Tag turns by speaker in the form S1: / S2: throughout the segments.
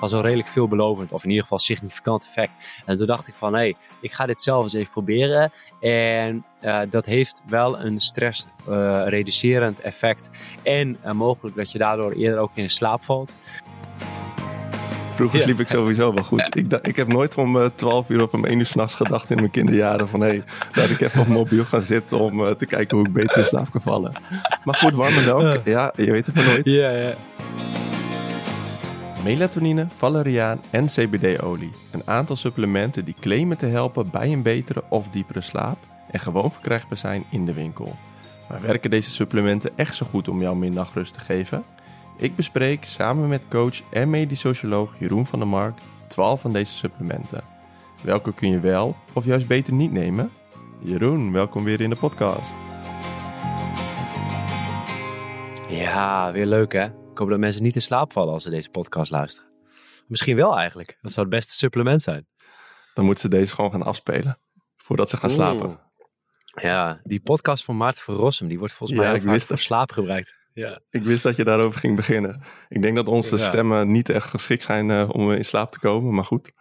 S1: was wel redelijk veelbelovend. Of in ieder geval significant effect. En toen dacht ik van, hé, hey, ik ga dit zelf eens even proberen. En uh, dat heeft wel een stress uh, reducerend effect. En uh, mogelijk dat je daardoor eerder ook in slaap valt.
S2: Vroeger sliep ik sowieso wel goed. Ik, ik heb nooit om uh, 12 uur of om 1 uur s'nachts gedacht in mijn kinderjaren van hé, hey, laat ik even op mobiel gaan zitten om uh, te kijken hoe ik beter in slaap kan vallen. Maar goed, warme melk, ja, je weet het maar nooit.
S1: Ja, ja.
S2: Melatonine, valeriaan en CBD-olie. Een aantal supplementen die claimen te helpen bij een betere of diepere slaap en gewoon verkrijgbaar zijn in de winkel. Maar werken deze supplementen echt zo goed om jou meer nachtrust te geven? Ik bespreek samen met coach en medisch socioloog Jeroen van der Mark 12 van deze supplementen. Welke kun je wel of juist beter niet nemen? Jeroen, welkom weer in de podcast.
S1: Ja, weer leuk hè? Ik hoop dat mensen niet in slaap vallen als ze deze podcast luisteren. Misschien wel eigenlijk. Dat zou het beste supplement zijn.
S2: Dan moeten ze deze gewoon gaan afspelen voordat ze gaan slapen.
S1: Ja, die podcast van Maarten van Rossum, die wordt volgens mij ja, voor slaap gebruikt.
S2: Ja. Ik wist dat je daarover ging beginnen. Ik denk dat onze stemmen niet echt geschikt zijn uh, om in slaap te komen, maar goed.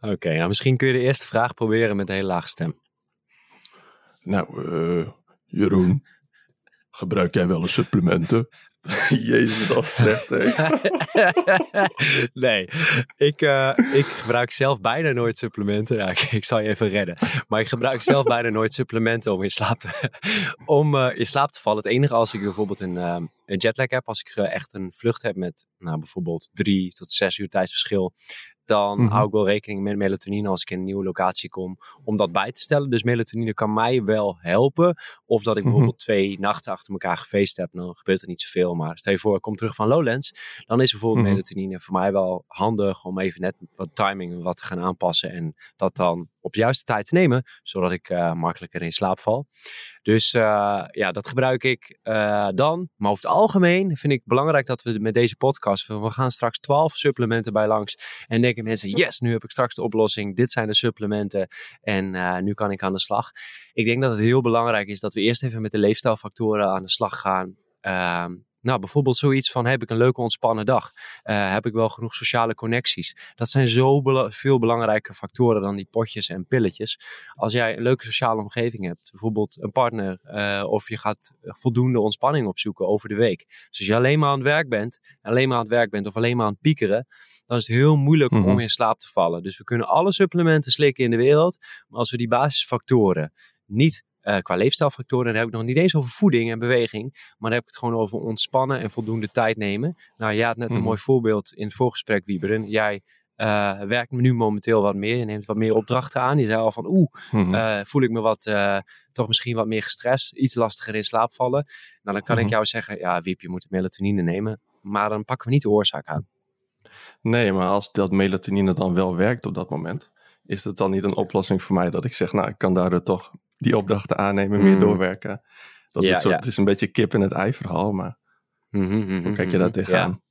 S1: Oké, nou misschien kun je de eerste vraag proberen met een hele lage stem.
S2: Nou, uh, Jeroen, gebruik jij wel eens supplementen? Jezus, dat is slecht, hè?
S1: nee, ik, uh, ik gebruik zelf bijna nooit supplementen. Ja, ik, zal je even redden. Maar ik gebruik zelf bijna nooit supplementen om in slaap te, om, uh, in slaap te vallen. Het enige als ik bijvoorbeeld een, uh, een jetlag heb, als ik echt een vlucht heb met nou, bijvoorbeeld drie tot zes uur tijdsverschil, dan mm -hmm. hou ik wel rekening met melatonine als ik in een nieuwe locatie kom, om dat bij te stellen. Dus melatonine kan mij wel helpen. Of dat ik bijvoorbeeld mm -hmm. twee nachten achter elkaar gefeest heb, dan gebeurt er niet zoveel. Maar stel je voor, ik kom terug van Lowlands, dan is bijvoorbeeld mm -hmm. melatonine voor mij wel handig om even net wat timing wat te gaan aanpassen en dat dan op de juiste tijd te nemen, zodat ik uh, makkelijker in slaap val. Dus uh, ja, dat gebruik ik uh, dan. Maar over het algemeen vind ik belangrijk dat we met deze podcast, we gaan straks 12 supplementen bij langs. En denken mensen, yes, nu heb ik straks de oplossing. Dit zijn de supplementen en nu kan ik aan de slag. Ik denk dat het heel belangrijk is dat we eerst even met de leefstijlfactoren aan de slag gaan. Ehm, nou, bijvoorbeeld zoiets van: heb ik een leuke ontspannen dag? Uh, heb ik wel genoeg sociale connecties? Dat zijn zo veel belangrijke factoren dan die potjes en pilletjes. Als jij een leuke sociale omgeving hebt, bijvoorbeeld een partner, uh, of je gaat voldoende ontspanning opzoeken over de week. Dus als je alleen maar aan het werk bent, alleen maar aan het werk bent of alleen maar aan het piekeren, dan is het heel moeilijk mm -hmm. om in slaap te vallen. Dus we kunnen alle supplementen slikken in de wereld, maar als we die basisfactoren niet uh, qua leefstijlfactoren. Dan heb ik nog niet eens over voeding en beweging. Maar dan heb ik het gewoon over ontspannen en voldoende tijd nemen. Nou, jij had net mm. een mooi voorbeeld in het voorgesprek, Wieberen. Jij uh, werkt nu momenteel wat meer. Je neemt wat meer opdrachten aan. Je zei al van, oeh, -hmm. uh, voel ik me wat, toch misschien wat meer gestrest. Iets lastiger in slaap vallen. Nou, dan kan ik
S2: Mhm.
S1: jou zeggen, ja, Wiep, je moet melatonine nemen. Maar dan pakken we niet de oorzaak aan.
S2: Nee, maar als dat melatonine dan wel werkt op dat moment, is dat dan niet een oplossing voor mij dat ik zeg, nou, ik kan daardoor toch die opdrachten aannemen, meer mm. doorwerken. Dat ja, het, soort, ja. het is een beetje kip in het ei verhaal, maar
S1: mm -hmm,
S2: hoe kijk je daar tegenaan?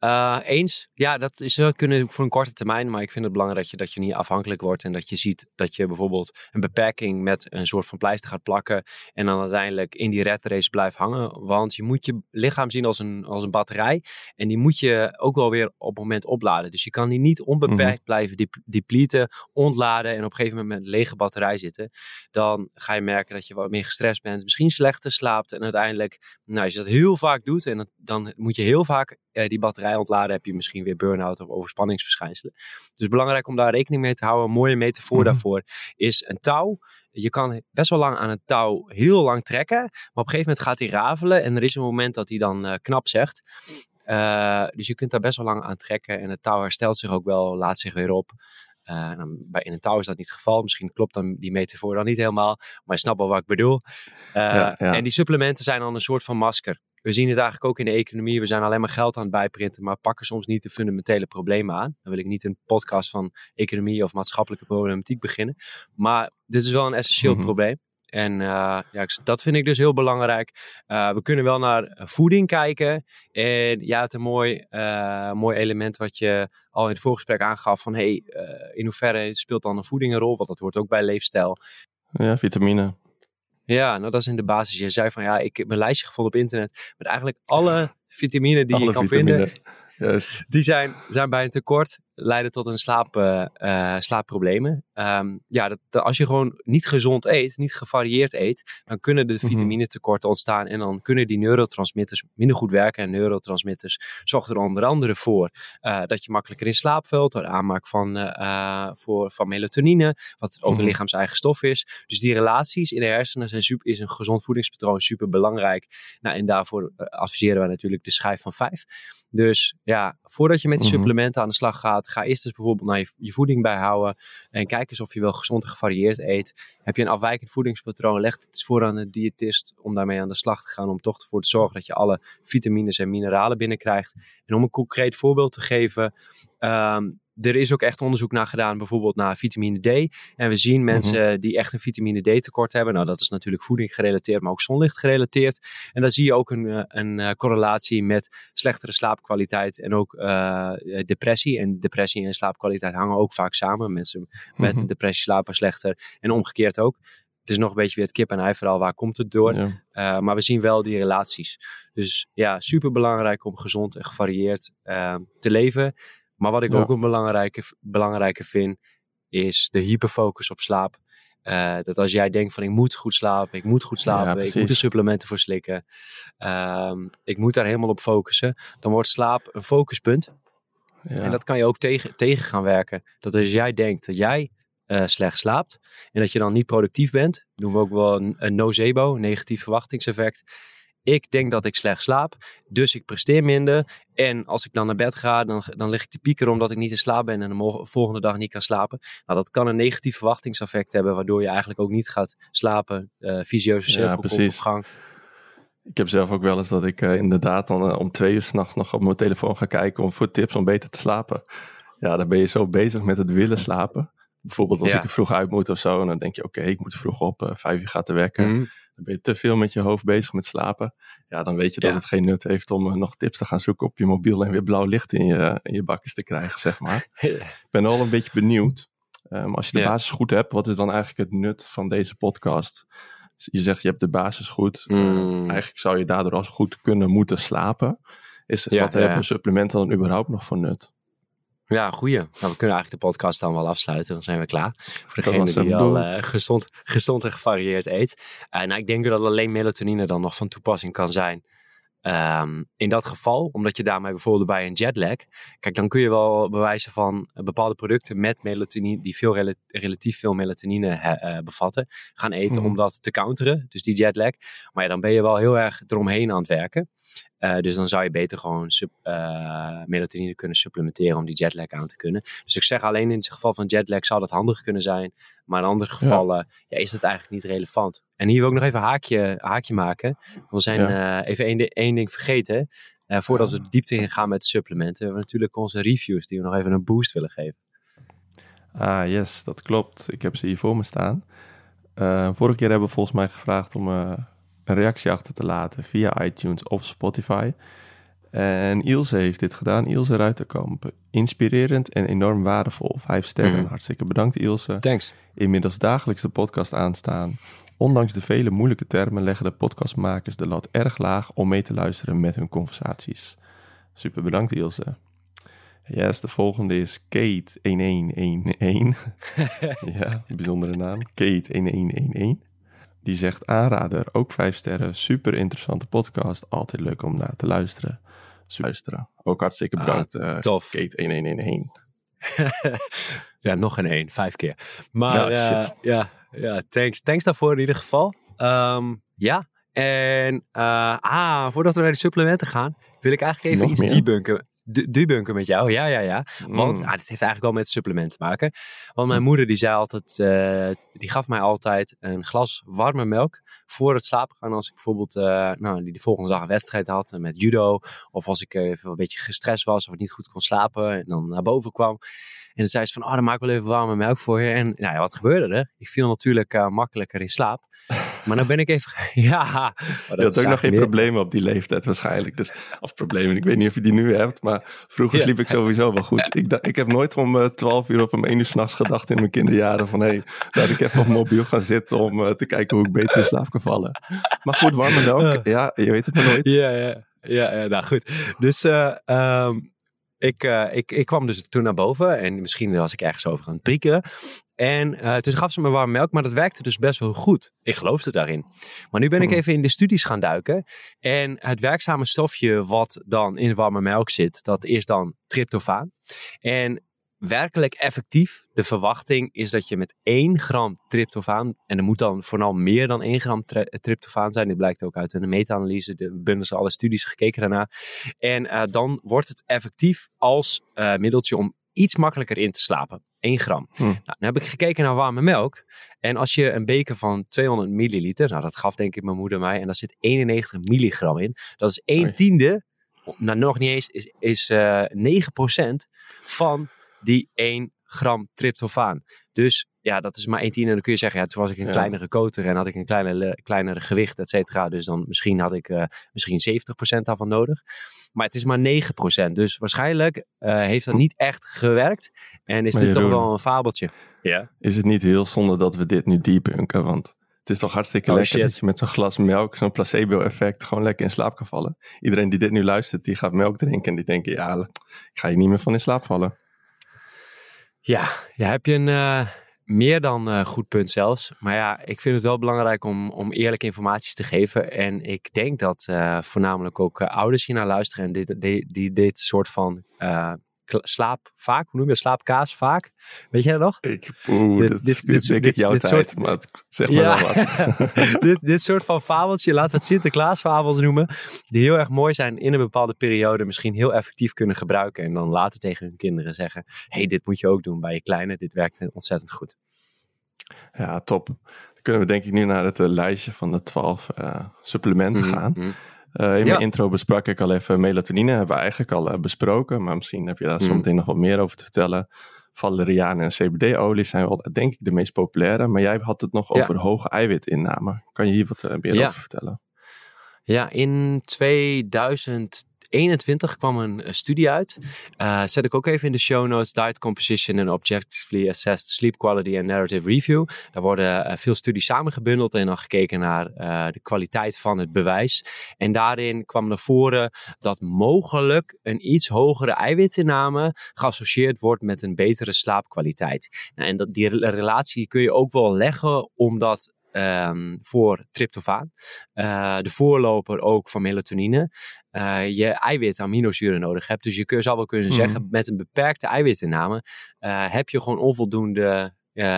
S1: Uh, eens, ja, dat is wel kunnen voor een korte termijn, maar ik vind het belangrijk dat je, dat je niet afhankelijk wordt en dat je ziet dat je bijvoorbeeld een beperking met een soort van pleister gaat plakken en dan uiteindelijk in die red race blijft hangen. Want je moet je lichaam zien als een, als een batterij en die moet je ook wel weer op het moment opladen. Dus je kan die niet onbeperkt mm -hmm. blijven dep depleten, ontladen en op een gegeven moment met een lege batterij zitten. Dan ga je merken dat je wat meer gestrest bent, misschien slechter slaapt en uiteindelijk, nou, als je dat heel vaak doet en dat, dan moet je heel vaak uh, die batterij ontladen, heb je misschien weer burn-out of overspanningsverschijnselen. Dus belangrijk om daar rekening mee te houden. Een mooie metafoor mm -hmm. daarvoor is een touw. Je kan best wel lang aan een touw heel lang trekken, maar op een gegeven moment gaat hij rafelen en er is een moment dat hij dan uh, knap zegt. Uh, dus je kunt daar best wel lang aan trekken en het touw herstelt zich ook wel, laat zich weer op. Uh, bij in een touw is dat niet het geval. Misschien klopt dan die metafoor dan niet helemaal. Maar je snapt wel wat ik bedoel. Uh, ja, ja. En die supplementen zijn dan een soort van masker. We zien het eigenlijk ook in de economie. We zijn alleen maar geld aan het bijprinten, maar pakken soms niet de fundamentele problemen aan. Dan wil ik niet een podcast van economie of maatschappelijke problematiek beginnen. Maar dit is wel een essentieel mm -hmm. probleem. En uh, ja, dat vind ik dus heel belangrijk. Uh, we kunnen wel naar voeding kijken. En ja, het is een mooi, uh, mooi element wat je al in het voorgesprek aangaf. Van hey, in hoeverre speelt dan een voeding een rol? Want dat hoort ook bij leefstijl.
S2: Ja, vitamine.
S1: Ja, nou dat is in de basis. Je zei van ja, ik heb een lijstje gevonden op internet met eigenlijk alle vitamine die alle je kan vitamine. vinden. die zijn, zijn bij een tekort leiden tot een slaap, uh, slaapproblemen. Um, ja, dat, als je gewoon niet gezond eet, niet gevarieerd eet, dan kunnen de mhm. vitaminetekorten ontstaan en dan kunnen die neurotransmitters minder goed werken. En neurotransmitters zorgen er onder andere voor uh, dat je makkelijker in slaap valt door aanmaak van, uh, voor, van melatonine, wat ook een mhm. lichaams-eigen stof is. Dus die relaties in de hersenen zijn super, is een gezond voedingspatroon super belangrijk. Nou, en daarvoor adviseren wij natuurlijk de schijf van vijf. Dus ja, voordat je met die mhm. supplementen aan de slag gaat, ga eerst eens bijvoorbeeld naar je, je, voeding bijhouden. En kijk eens of je wel gezond en gevarieerd eet. Heb je een afwijkend voedingspatroon, leg het eens voor aan de diëtist om daarmee aan de slag te gaan. Om toch ervoor te zorgen dat je alle vitamines en mineralen binnenkrijgt. En om een concreet voorbeeld te geven. Ehm, er is ook echt onderzoek naar gedaan, bijvoorbeeld naar vitamine D. En we zien mensen mhm. die echt een vitamine D tekort hebben. Nou, dat is natuurlijk voeding gerelateerd, maar ook zonlicht gerelateerd. En dan zie je ook een, eh, een uh, correlatie met slechtere slaapkwaliteit en ook uh, depressie. En depressie en slaapkwaliteit hangen ook vaak samen. Mensen met mm depressie slapen slechter en omgekeerd ook. Het is nog een beetje weer het kip en ei verhaal. Waar komt het door? Uh, maar we zien wel die relaties. Dus ja, super belangrijk om gezond en gevarieerd uh, te leven. Maar wat ik ook een belangrijke, belangrijke vind, is de hyperfocus op slaap. Uh, dat als jij denkt van ik moet goed slapen, ik moet goed slapen, ik moet er supplementen voor slikken, uh, ik moet daar helemaal op focussen, dan wordt slaap een focuspunt. Ja. En dat kan je ook tegen, tegen gaan werken. Dat als jij denkt dat jij uh, slecht slaapt en dat je dan niet productief bent, doen we ook wel een, een nocebo, negatief verwachtingseffect ik denk dat ik slecht slaap, dus ik presteer minder. En als ik dan naar bed ga, dan, dan lig ik te piekeren omdat ik niet in slaap ben en de volgende dag niet kan slapen. Nou, dat kan een negatief verwachtingseffect hebben, waardoor je eigenlijk ook niet gaat slapen. Uh, visieuze cirkel ja, komt op gang.
S2: Ik heb zelf ook wel eens dat ik uh, inderdaad dan uh, om twee uur s'nachts nog op mijn telefoon ga kijken om voor tips om beter te slapen. Ja, dan ben je zo bezig met het willen slapen. Bijvoorbeeld als ik er vroeg uit moet of zo, en dan denk je, oké, ik moet vroeg op, vijf uur gaat te werken. Mm dan ben je te veel met je hoofd bezig met slapen. Ja, dan weet je dat het geen nut heeft om uh, nog tips te gaan zoeken op je mobiel en weer blauw licht in je, in je bakjes te krijgen, zeg maar. Ik ben al een beetje benieuwd. Um, als je de basis goed hebt, wat is dan eigenlijk het nut van deze podcast? Je zegt je hebt de basis goed. Mm. eigenlijk zou je daardoor als goed kunnen moeten slapen. Is, wat hebben supplementen dan überhaupt nog voor nut?
S1: Ja, goeie. Nou, we kunnen eigenlijk de podcast dan wel afsluiten. Dan zijn we klaar. Voor degene die al uh, gezond, gezond en gevarieerd eet. Uh, nou, ik denk dat alleen melatonine dan nog van toepassing kan zijn. Um, in dat geval, omdat je daarmee bijvoorbeeld bij een jetlag, kijk, dan kun je wel bewijzen van bepaalde producten met melatonine, die veel relatief veel melatonine uh, bevatten, gaan eten mm. om dat te counteren, dus die jetlag. Maar ja, dan ben je wel heel erg eromheen aan het werken. Uh, dus dan zou je beter gewoon sub, uh, melatonine kunnen supplementeren om die jetlag aan te kunnen. Dus ik zeg alleen in het geval van jetlag zou dat handig kunnen zijn. Maar in andere gevallen ja. is dat eigenlijk niet relevant. En hier wil ik nog even een haakje, haakje maken. We zijn ja. uh, even één, één, ding vergeten. voordat we de diepte in gaan met supplementen. We hebben natuurlijk onze reviews die we nog even een boost willen geven.
S2: Ah, yes, dat klopt. Ik heb ze hier voor me staan. vorige keer hebben we volgens mij gevraagd om een reactie achter te laten via iTunes of Spotify. En Ilse heeft dit gedaan. Ilse Ruiterkamp. Inspirerend en enorm waardevol. Vijf sterren. Mm. Hartstikke bedankt Ilse.
S1: Thanks.
S2: Inmiddels dagelijks de podcast aanstaan. Ondanks de vele moeilijke termen leggen de podcastmakers de lat erg laag om mee te luisteren met hun conversaties. Super bedankt Ilse. Yes, de volgende is Kate1111. ja, bijzondere naam. Kate1111. Die zegt aanrader, ook vijf sterren. Super interessante podcast. Altijd leuk om naar te luisteren. Luisteren. Ook hartstikke ah, bedankt. Ah,
S1: tof.
S2: Kate 1111.
S1: ja, nog een 1. Vijf keer. Maar ja, uh, ja, ja, thanks. Thanks daarvoor in ieder geval. Um, ja, en uh, ah, voordat we naar de supplementen gaan, wil ik eigenlijk even nog iets debunken debunken met jou. Ja, ja, ja. Want mm. ah, dit heeft eigenlijk wel met supplement te maken. Want mijn mm. moeder die zei altijd, uh, die gaf mij altijd een glas warme melk voor het slapen gaan. Als ik bijvoorbeeld uh, nou, die de volgende dag een wedstrijd had met judo. Of als ik even een beetje gestrest was of niet goed kon slapen en dan naar boven kwam. En dan zei ze van, oh, dan maak ik wel even warme melk voor je. En nou ja, wat gebeurde er? Ik viel natuurlijk uh, makkelijker in slaap. Maar dan ben ik even, ja.
S2: je had ook nog geen problemen op die leeftijd waarschijnlijk. Dus, of problemen, ik weet niet of je die nu hebt. Maar vroeger sliep ik sowieso wel goed. Ik, ik heb nooit om uh, eh, 12 uur of om 1 uur s'nachts gedacht in mijn kinderjaren van... hé, hey, laat ik even op mobiel gaan zitten om uh, te kijken hoe ik beter in slaap kan vallen. Maar goed, warme melk, ja, je weet het maar nooit.
S1: Ja, ja. Ja, ja nou goed. Dus uh, um, ik, uh, ik, ik kwam dus toen naar boven en misschien was ik ergens over gaan het prikken. En uh, toen gaf ze me warme melk, maar dat werkte dus best wel goed. Ik geloofde daarin. Maar nu ben ik hmm. even in de studies gaan duiken. En het werkzame stofje wat dan in de warme melk zit, dat is dan tryptofaan. En werkelijk effectief. De verwachting is dat je met 1 gram tryptofaan, en er moet dan vooral meer dan 1 gram tryptofaan zijn, dit blijkt ook uit een meta-analyse, de bundels alle studies gekeken daarna. En uh, dan wordt het effectief als uh, middeltje om iets makkelijker in te slapen. 1 gram. Hm. Nou, dan heb ik gekeken naar warme melk. En als je een beker van 200 milliliter, nou dat gaf denk ik mijn moeder mij, en daar zit 91 milligram in. Dat is 1 tiende, nou nog niet eens, is, is uh, 9% van die 1 gram tryptofaan. Dus ja, dat is maar 1 tiende. En dan kun je zeggen, ja, toen was ik een kleinere koter en had ik een kleinere, kleinere gewicht, et cetera. Dus dan misschien had ik uh, misschien 70% daarvan nodig. Maar het is maar 9%. Dus waarschijnlijk uh, heeft dat niet echt gewerkt. En is dit toch wel een fabeltje.
S2: Ja. Is het niet heel zonde dat we dit nu debunken? Want het is toch hartstikke oh, lekker dat je met zo'n glas melk, zo'n placebo-effect, gewoon lekker in slaap kan vallen. Iedereen die dit nu luistert, die gaat melk drinken en die denken, ja, ik ga je niet meer van in slaap vallen.
S1: Ja, ja heb je een uh, meer dan uh, goed punt zelfs. Maar ja, ik vind het wel belangrijk om, om eerlijke informatie te geven. En ik denk dat uh, voornamelijk ook ouders hier naar luisteren en dit, die, die dit soort van slaap vaak, hoe noem je dat? Slaapkaas vaak. Weet jij dat nog?
S2: Ik, oeh, dit, dit, dit, dit, dit, jouw dit tijd, soort, maar zeg maar ja,
S1: wat. dit, dit soort van fabeltje, laten we het Sinterklaasfabels noemen, die heel erg mooi zijn in een bepaalde periode, misschien heel effectief kunnen gebruiken en dan later tegen hun kinderen zeggen, hey, dit moet je ook doen bij je kleine, dit werkt ontzettend goed.
S2: Ja, top. Dan kunnen we denk ik nu naar het uh, lijstje van de twaalf uh, supplementen mm -hmm. gaan. Uh, in mijn intro besprak ik al even melatonine, hebben we eigenlijk al uh, besproken, maar misschien heb je daar mm. zo meteen nog wat meer over te vertellen. Valeriaan en CBD-olie zijn wel, denk ik, de meest populaire, maar jij had het nog over hoge eiwitinname. Kan je hier wat uh, meer ja. over vertellen?
S1: Ja, in 2000 21 kwam een eh, studie uit. Uh, zet ik ook even in de show notes. Diet Composition and Objectively Assessed Sleep Quality and Narrative Review. Daar worden uh, veel studies samengebundeld en dan gekeken naar de kwaliteit van het bewijs. En daarin kwam naar voren dat mogelijk een iets hogere eiwitinname geassocieerd wordt met een betere slaapkwaliteit. Nou, en dat, die relatie kun je ook wel leggen omdat um, voor tryptofaan. Uh, de voorloper ook van melatonine. Uh, je eiwit aminozuren nodig hebt. Dus je zou wel kunnen mhm. zeggen, met een beperkte eiwitinname uh, heb je gewoon onvoldoende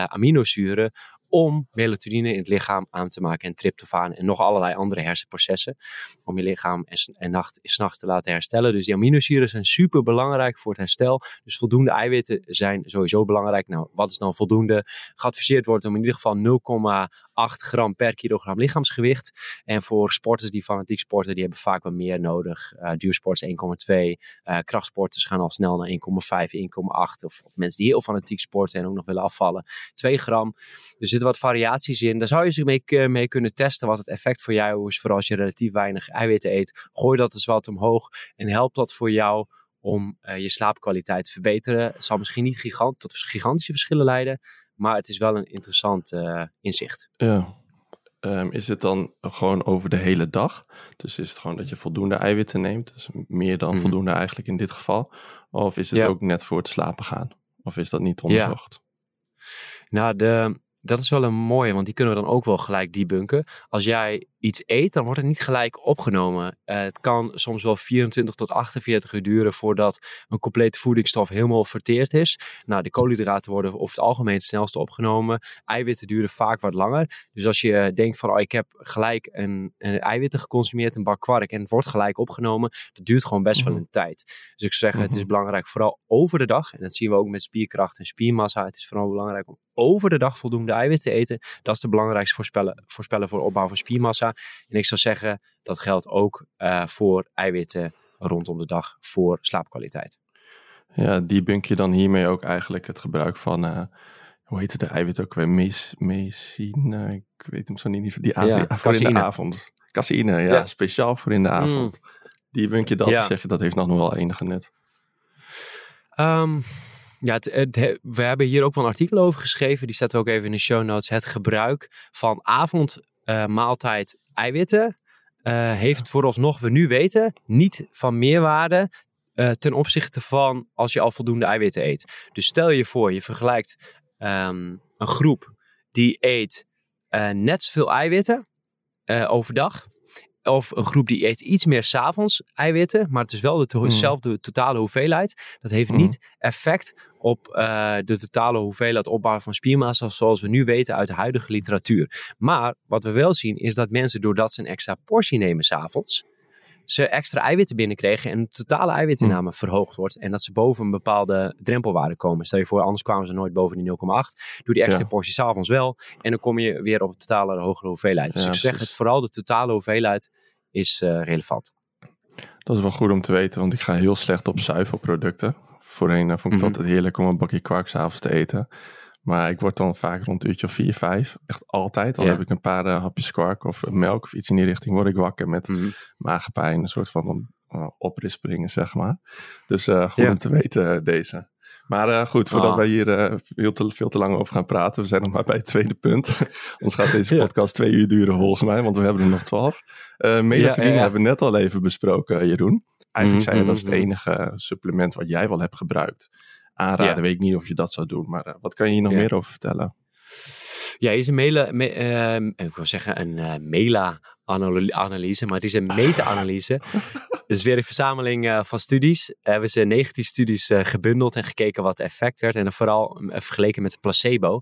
S1: aminozuren om melatonine in het lichaam aan te maken en tryptofaan en nog allerlei andere hersenprocessen om je lichaam en, en nacht, s'nachts te laten herstellen. Dus die aminozuren zijn super belangrijk voor het herstel. Dus voldoende eiwitten zijn sowieso belangrijk. Nou, wat is dan voldoende? Geadviseerd wordt om in ieder geval 0,8 gram per kilogram lichaamsgewicht. En voor sporters die fanatiek sporten, die hebben vaak wat meer nodig. Uh, duursporters 1,2. Uh, krachtsporters gaan al snel naar 1,5, 1,8. Of, of mensen die heel fanatiek sporten en ook nog willen afvallen. 2 gram. Dus zitten wat variaties in. Daar zou je ze mee, eh, mee kunnen testen wat het effect voor jou is. Vooral als je relatief weinig eiwitten eet. Gooi dat eens wat omhoog en helpt dat voor jou om uh, je slaapkwaliteit te verbeteren. Het zal misschien niet gigant, tot gigantische verschillen leiden, maar het is wel een interessant uh, inzicht.
S2: Ja. Um, is het dan gewoon over de hele dag? Dus is het gewoon dat je voldoende eiwitten neemt? Dus meer dan mm. voldoende eigenlijk in dit geval? Of is het ja. ook net voor het slapen gaan? Of is dat niet onderzocht?
S1: Ja. Nou, de, dat is wel een mooie, want die kunnen we dan ook wel gelijk debunken. Als jij iets eet, dan wordt het niet gelijk opgenomen. Uh, het kan soms wel 24 tot 48 uur duren voordat een complete voedingsstof helemaal verteerd is. Nou, de koolhydraten worden over het algemeen het snelste opgenomen. Eiwitten duren vaak wat langer. Dus als je denkt van, oh, ik heb gelijk een, een eiwitten geconsumeerd, een bak kwark, en het wordt gelijk opgenomen, dat duurt gewoon best wel mhm. een tijd. Dus ik zeg, het is mhm. belangrijk vooral over de dag, en dat zien we ook met spierkracht en spiermassa, het is vooral belangrijk om over de dag voldoende eiwitten te eten. Dat is de belangrijkste voorspellen, voorspellen voor opbouw van spiermassa. En ik zou zeggen, dat geldt ook uh, voor eiwitten rondom de dag voor slaapkwaliteit.
S2: Ja, die bunk je dan hiermee ook eigenlijk het gebruik van, uh, hoe heet het de eiwit ook weer, Mes, mesine, ik weet hem zo niet, die avond, ja, voor in de avond. Caseïne, ja, ja, speciaal voor in de avond. Mm. Die bunk je dat, ja. zeg je, dat heeft nog wel enige net.
S1: Um, ja, het, we hebben hier ook wel een artikel over geschreven. Die zetten we ook even in de show notes. Het gebruik van avondmaaltijd uh, eiwitten uh, heeft vooralsnog, we nu weten, niet van meerwaarde uh, ten opzichte van als je al voldoende eiwitten eet. Dus stel je voor, je vergelijkt um, een groep die eet net zoveel eiwitten overdag. Of een groep die eet iets meer s'avonds eiwitten, maar het is wel de dezelfde mm. totale hoeveelheid. Dat heeft mm. niet effect op uh, de totale hoeveelheid opbouwen van spiermassa, zoals we nu weten uit de huidige literatuur. Maar wat we wel zien is dat mensen, doordat ze een extra portie nemen s'avonds, ze extra eiwitten binnenkregen en de totale eiwitinname hm. verhoogd wordt. En dat ze boven een bepaalde drempelwaarde komen. Stel je voor, anders kwamen ze nooit boven die 0,8. Doe die extra ja. portie s'avonds wel. En dan kom je weer op een totale hogere hoeveelheid. Dus ik zeg het, vooral de totale hoeveelheid is uh, relevant.
S2: Dat is wel goed om te weten, want ik ga heel slecht op zuivelproducten. Voorheen uh, vond ik het mm altijd heerlijk om een bakje kwark s'avonds te eten. Maar ik word dan vaak rond een uurtje of vier, vijf. Echt altijd. Dan heb ik een paar uh, hapjes kwark of melk of iets in die richting. Word ik wakker met mm maagpijn. Een soort van uh, zeg maar. Dus uh, goed om te weten deze. Maar goed, voordat oh. wij hier veel, te, veel te lang over gaan praten. We zijn nog maar bij het tweede punt. Ons gaat deze podcast twee uur duren volgens mij. Want we hebben er nog twaalf. melatonine ja, hebben we net al even besproken, Jeroen. Eigenlijk mm -hmm, zei je dat is het enige supplement wat jij wel hebt gebruikt aanraden. Weet ik niet of je dat zou doen. Maar uh, wat kan je hier nog meer over vertellen?
S1: Ja, is een mela, me, uh, ik wil zeggen een uh, mela analyse, maar het is een meta-analyse. dus weer een verzameling uh, van studies. Uh, hebben ze 19 studies uh, gebundeld en gekeken wat effect werd. En vooral vergeleken met de placebo.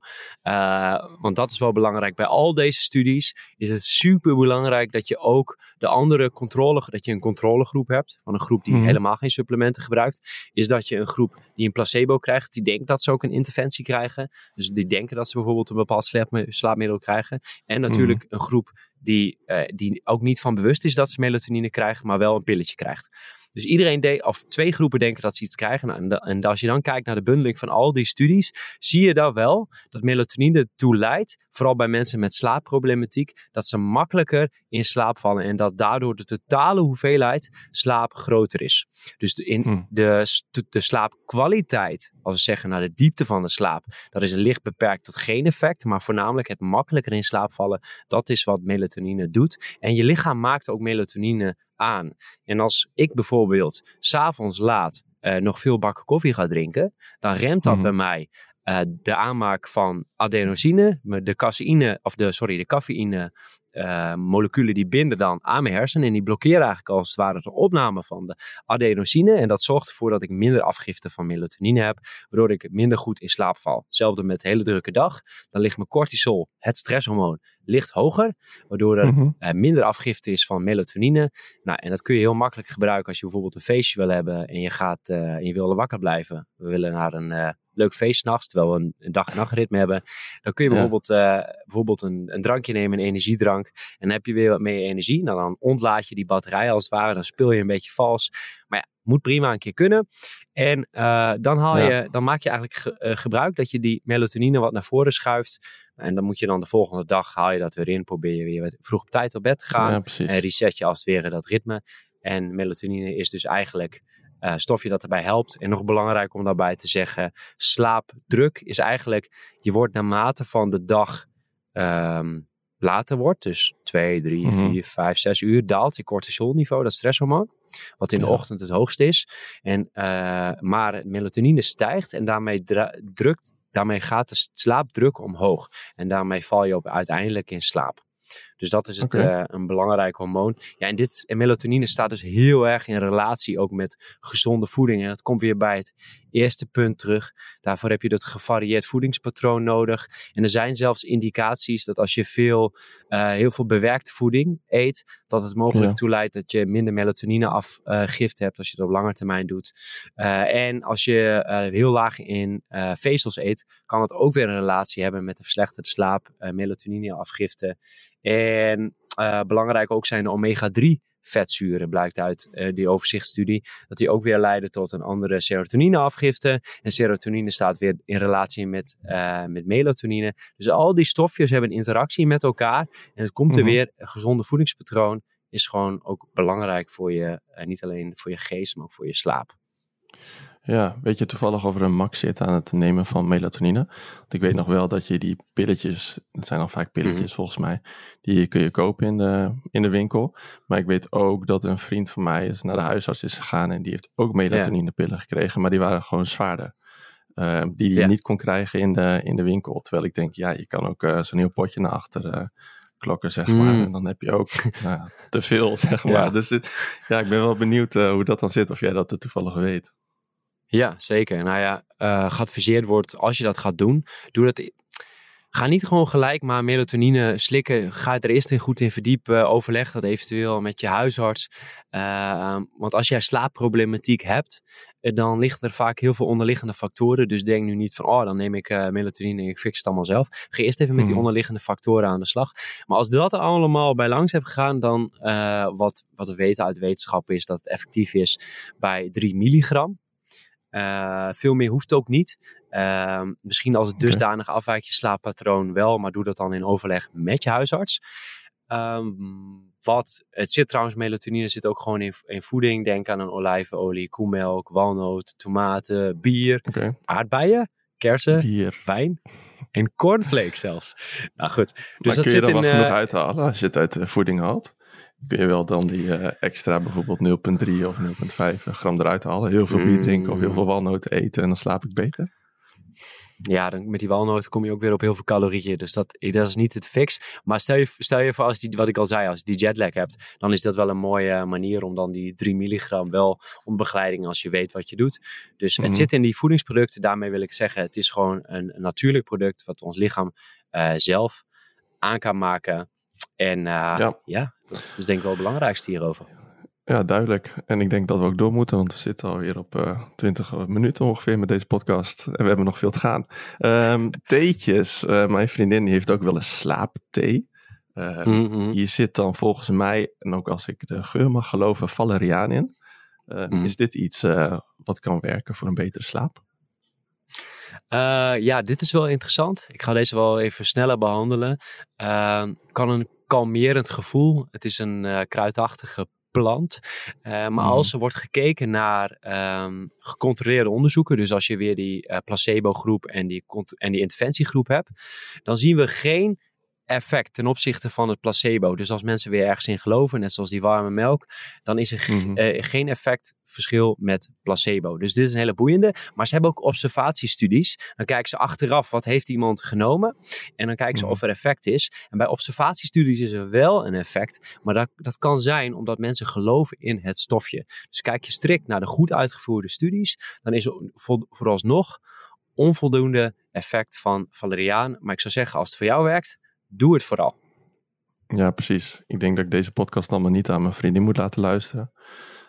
S1: want dat is wel belangrijk. Bij al deze studies is het super belangrijk dat je ook de andere controle, dat je een controlegroep hebt. Van een groep die mm -hmm. helemaal geen supplementen gebruikt. Is dat je een groep die een placebo krijgt, die denkt dat ze ook een interventie krijgen. Dus die denken dat ze bijvoorbeeld een bepaald slaapmiddel krijgen. En natuurlijk mm -hmm. een groep die, uh, die ook niet van bewust is dat ze melatonine krijgen, maar wel een pilletje krijgt. Dus iedereen deed, of twee groepen denken dat ze iets krijgen. Nou, en, en, als je dan kijkt naar de bundeling van al die studies, zie je daar wel dat melatonine toe leidt, vooral bij mensen met slaapproblematiek, dat ze makkelijker in slaap vallen en dat daardoor de totale hoeveelheid slaap groter is. Dus de, in hmm. de, de slaapkwaliteit, als we zeggen naar de diepte van de slaap, dat is licht beperkt tot geen effect, maar voornamelijk het makkelijker in slaap vallen, dat is wat melatonine doet. En je lichaam maakt ook melatonine aan. En als ik bijvoorbeeld s'avonds laat uh, nog veel bakken koffie ga drinken, dan remt dat mm bij mij uh, de aanmaak van adenosine, de caseïne, of de, sorry, de cafeïne uh, moleculen die binden dan aan mijn hersenen en die blokkeren eigenlijk als het ware de opname van de adenosine. En dat zorgt ervoor dat ik minder afgifte van melatonine heb, waardoor ik minder goed in slaap val. Hetzelfde met een hele drukke dag. Dan ligt mijn cortisol, het stresshormoon, licht hoger, waardoor er mm -hmm. uh, minder afgifte is van melatonine. Nou, en dat kun je heel makkelijk gebruiken als je bijvoorbeeld een feestje wil hebben en je gaat uh, en je wil wakker blijven. We willen naar een leuk feest s'nachts, terwijl we een, dag- en nachtritme hebben. Dan kun je bijvoorbeeld, uh, bijvoorbeeld een, een, drankje nemen, een energiedrank. En dan heb je weer wat meer energie. Nou, dan ontlaat je die batterij als het ware. Dan speel je een beetje vals. Maar ja, moet prima een keer kunnen. En uh, dan, haal ja. je, dan maak je eigenlijk ge, uh, gebruik dat je die melatonine wat naar voren schuift. En dan moet je dan de volgende dag, haal je dat weer in. Probeer je weer vroeg op tijd op bed te gaan. Ja, en reset je als het ware dat ritme. En melatonine is dus eigenlijk uh, stofje dat erbij helpt. En nog belangrijk om daarbij te zeggen, slaapdruk is eigenlijk, je wordt naarmate van de dag um, later wordt, dus 2, 3, 4, 5, 6 uur, daalt je cortisolniveau, dat stresshormoon, wat in de ja. ochtend het hoogst is. En, uh, maar melatonine stijgt en daarmee drukt, daarmee gaat de slaapdruk omhoog. En daarmee val je op uiteindelijk in slaap. Dus dat is het, okay. uh, een belangrijk hormoon. Ja, en, dit, en melatonine staat dus heel erg in relatie ook met gezonde voeding. En dat komt weer bij het eerste punt terug. Daarvoor heb je dat gevarieerd voedingspatroon nodig. En er zijn zelfs indicaties dat als je veel, uh, heel veel bewerkte voeding eet, dat het mogelijk ja. toeleidt dat je minder melatonine afgift uh, hebt als je dat op lange termijn doet. Uh, en als je heel laag in vezels eet, kan het ook weer een relatie hebben met de verslechterde slaap, melatonine afgifte. En belangrijk ook zijn de omega-3 vetzuren, blijkt uit uh, die overzichtsstudie. Dat die ook weer leiden tot een andere serotonineafgifte. En serotonine staat weer in relatie met, uh, met melatonine. Dus al die stofjes hebben een interactie met elkaar. En het komt er mm -hmm. weer, een gezonde voedingspatroon is gewoon ook belangrijk voor je, uh, niet alleen voor je geest, maar ook voor je slaap.
S2: Ja, weet je toevallig over een max zit aan het nemen van melatonine? Want ik weet nog wel dat je die pilletjes, het zijn al vaak pilletjes
S1: Mhm.
S2: volgens mij, die kun je kopen in de, in de winkel. Maar ik weet ook dat een vriend van mij is naar de huisarts is gegaan en die heeft ook melatonine-pillen gekregen, maar die waren gewoon zwaarder. Eh, die je
S1: Ja.
S2: niet kon krijgen in de, in de winkel. Terwijl ik denk, ja, je kan ook eh, zo'n heel potje naar achter eh, klokken, zeg maar.
S1: Mm.
S2: En dan heb je ook nou, te veel, zeg maar.
S1: Ja.
S2: Dus dit, ja, ik ben wel benieuwd eh, hoe dat dan zit, of jij dat er toevallig weet.
S1: Ja, zeker. Nou ja, eh geadviseerd wordt als je dat gaat doen, doe dat. Ga niet gewoon gelijk maar melatonine slikken. Ga er eerst in goed in verdiepen. Overleg dat eventueel met je huisarts. Eh, want als jij slaapproblematiek hebt, eh, dan liggen er vaak heel veel onderliggende factoren. Dus denk nu niet van, oh, dan neem ik eh, melatonine en ik fix het allemaal zelf. Ga eerst even met die
S2: Mhm.
S1: onderliggende factoren aan de slag. Maar als dat allemaal bij langs hebt gegaan, dan wat, wat we weten uit wetenschap is dat het effectief is bij 3 milligram. Eh, veel meer hoeft ook niet. Ehm, misschien als het dusdanig afwijkt je slaappatroon wel, maar doe dat dan in overleg met je huisarts. Ehm, wat, het zit trouwens, melatonine zit ook gewoon in, in voeding. Denk aan een olijfolie, koemelk, walnoot, tomaten, bier, aardbeien, kersen,
S2: bier.
S1: wijn en cornflakes zelfs. Nou goed, dus
S2: maar
S1: dat
S2: kun je
S1: zit
S2: er
S1: in...
S2: wel genoeg
S1: eh,
S2: uithalen als je het uit voeding haalt? Kun je wel dan die eh, extra bijvoorbeeld 0,3 of 0,5 gram eruit halen? Heel veel bier drinken of heel veel walnoten eten en dan slaap ik beter?
S1: Ja, dan, met die walnoten kom je ook weer op heel veel calorieën. Dus dat, dat is niet het fix. Maar stel je, stel je voor, als die, wat ik al zei, als je die jetlag hebt, dan is dat wel een mooie manier om dan die 3 milligram wel onder begeleiding als je weet wat je doet. Dus het zit in die voedingsproducten. Daarmee wil ik zeggen, het is gewoon een, een natuurlijk product wat ons lichaam eh, zelf aan kan maken. En eh,
S2: Ja.
S1: ja. Dat is denk ik wel het belangrijkste hierover.
S2: Ja, duidelijk. En ik denk dat we ook door moeten, want we zitten alweer op eh 20 minuten ongeveer met deze podcast. En we hebben nog veel te gaan. Ehm theetjes. Eh, mijn vriendin die heeft ook wel een slaapthee. Eh,
S1: Mhm.
S2: Hier zit dan volgens mij, en ook als ik de geur mag geloven, valeriaan in. Eh,
S1: Mhm.
S2: Is dit iets wat kan werken voor een betere slaap?
S1: Eh, ja, dit is wel interessant. Ik ga deze wel even sneller behandelen. Eh, kan een kalmerend gevoel. Het is een eh, kruidachtige plant. Eh, maar
S2: Mhm.
S1: als er wordt gekeken naar ehm, gecontroleerde onderzoeken, dus als je weer die eh, placebo-groep en die, en die interventiegroep hebt, dan zien we geen effect ten opzichte van het placebo. Dus als mensen weer ergens in geloven, net zoals die warme melk, dan is er g-
S2: Mhm.
S1: eh, geen effectverschil met placebo. Dus dit is een hele boeiende. Maar ze hebben ook observatiestudies. Dan kijken ze achteraf wat heeft iemand genomen. En dan kijken ze
S2: Mhm.
S1: of er effect is. En bij observatiestudies is er wel een effect. Maar dat, dat kan zijn omdat mensen geloven in het stofje. Dus kijk je strikt naar de goed uitgevoerde studies. Dan is er vooralsnog onvoldoende effect van valeriaan. Maar ik zou zeggen, als het voor jou werkt, doe het vooral.
S2: Ja, precies. Ik denk dat ik deze podcast dan maar niet aan mijn vriendin moet laten luisteren.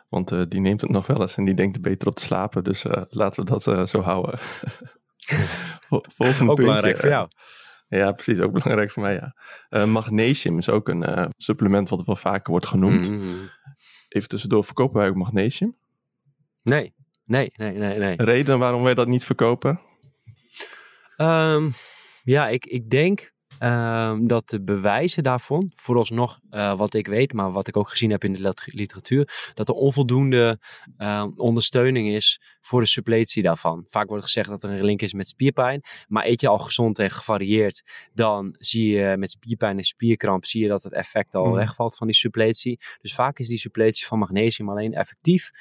S2: Want eh, die neemt het nog wel eens en die denkt er beter op te slapen. Dus eh, laten we dat eh, zo houden. Vol- Volgende
S1: Ook
S2: puntje.
S1: belangrijk voor jou.
S2: Ja, precies. Ook belangrijk voor mij, ja. Magnesium is ook een supplement wat wel vaker wordt genoemd.
S1: Mhm.
S2: Even tussendoor, verkopen wij ook magnesium?
S1: Nee, nee, nee, nee, nee.
S2: Reden waarom wij dat niet verkopen?
S1: Ehm, ja, ik, ik denk ehm, dat de bewijzen daarvan, vooralsnog eh, wat ik weet, maar wat ik ook gezien heb in de lit- literatuur, dat er onvoldoende ehm, ondersteuning is voor de suppletie daarvan. Vaak wordt gezegd dat er een link is met spierpijn, maar eet je al gezond en gevarieerd, dan zie je met spierpijn en spierkramp zie je dat het effect al
S2: Mhm.
S1: wegvalt van die suppletie. Dus vaak is die suppletie van magnesium alleen effectief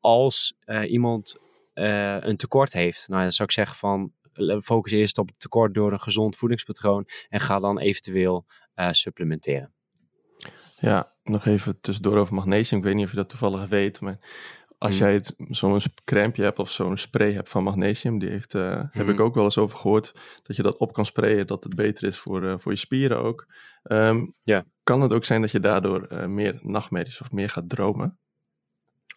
S1: als eh, iemand eh, een tekort heeft. Nou, dan zou ik zeggen van focus eerst op het tekort door een gezond voedingspatroon en ga dan eventueel eh, supplementeren.
S2: Ja, nog even tussendoor over magnesium. Ik weet niet of je dat toevallig weet, maar als
S1: Hmm.
S2: jij het- zo'n crème hebt of zo'n spray hebt van magnesium, die heeft, eh, heb
S1: Hmm.
S2: ik ook wel eens over gehoord, dat je dat op kan sprayen, dat het beter is voor, eh, voor je spieren ook. Ehm,
S1: Ja.
S2: Kan het ook zijn dat je daardoor eh, meer nachtmerries of meer gaat dromen?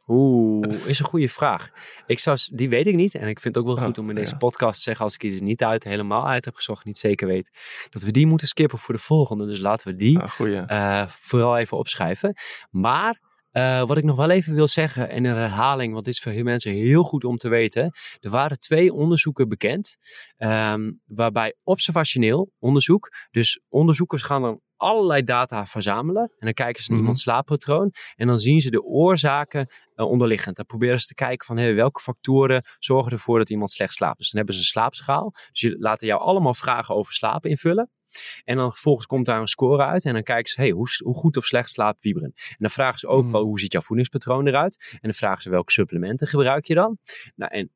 S1: Oeh, is een goede vraag. Ik zou, die weet ik niet. En ik vind het ook wel
S2: Oh,
S1: goed om in deze
S2: ja.
S1: podcast te zeggen, als ik er niet uit, helemaal uit heb gezocht, niet zeker weet, dat we die moeten skippen voor de volgende. Dus laten we die
S2: Ah,
S1: eh, vooral even opschrijven. Maar eh, wat ik nog wel even wil zeggen, en een herhaling, want dit is voor heel mensen heel goed om te weten. Er waren twee onderzoeken bekend, ehm, waarbij observationeel onderzoek, dus onderzoekers gaan dan allerlei data verzamelen. En dan kijken ze naar
S2: Mhm.
S1: iemands slaappatroon. En dan zien ze de oorzaken eh, onderliggend. Dan proberen ze te kijken van hey, welke factoren zorgen ervoor dat iemand slecht slaapt. Dus dan hebben ze een slaapschaal. Dus je laten jou allemaal vragen over slapen invullen. En dan vervolgens komt daar een score uit. En dan kijken ze, hey, hoe, hoe goed of slecht slaapt Wiebren? En dan vragen ze ook,
S2: Hmm.
S1: wel, hoe ziet jouw voedingspatroon eruit? En dan vragen ze, welke supplementen gebruik je dan? Nou, en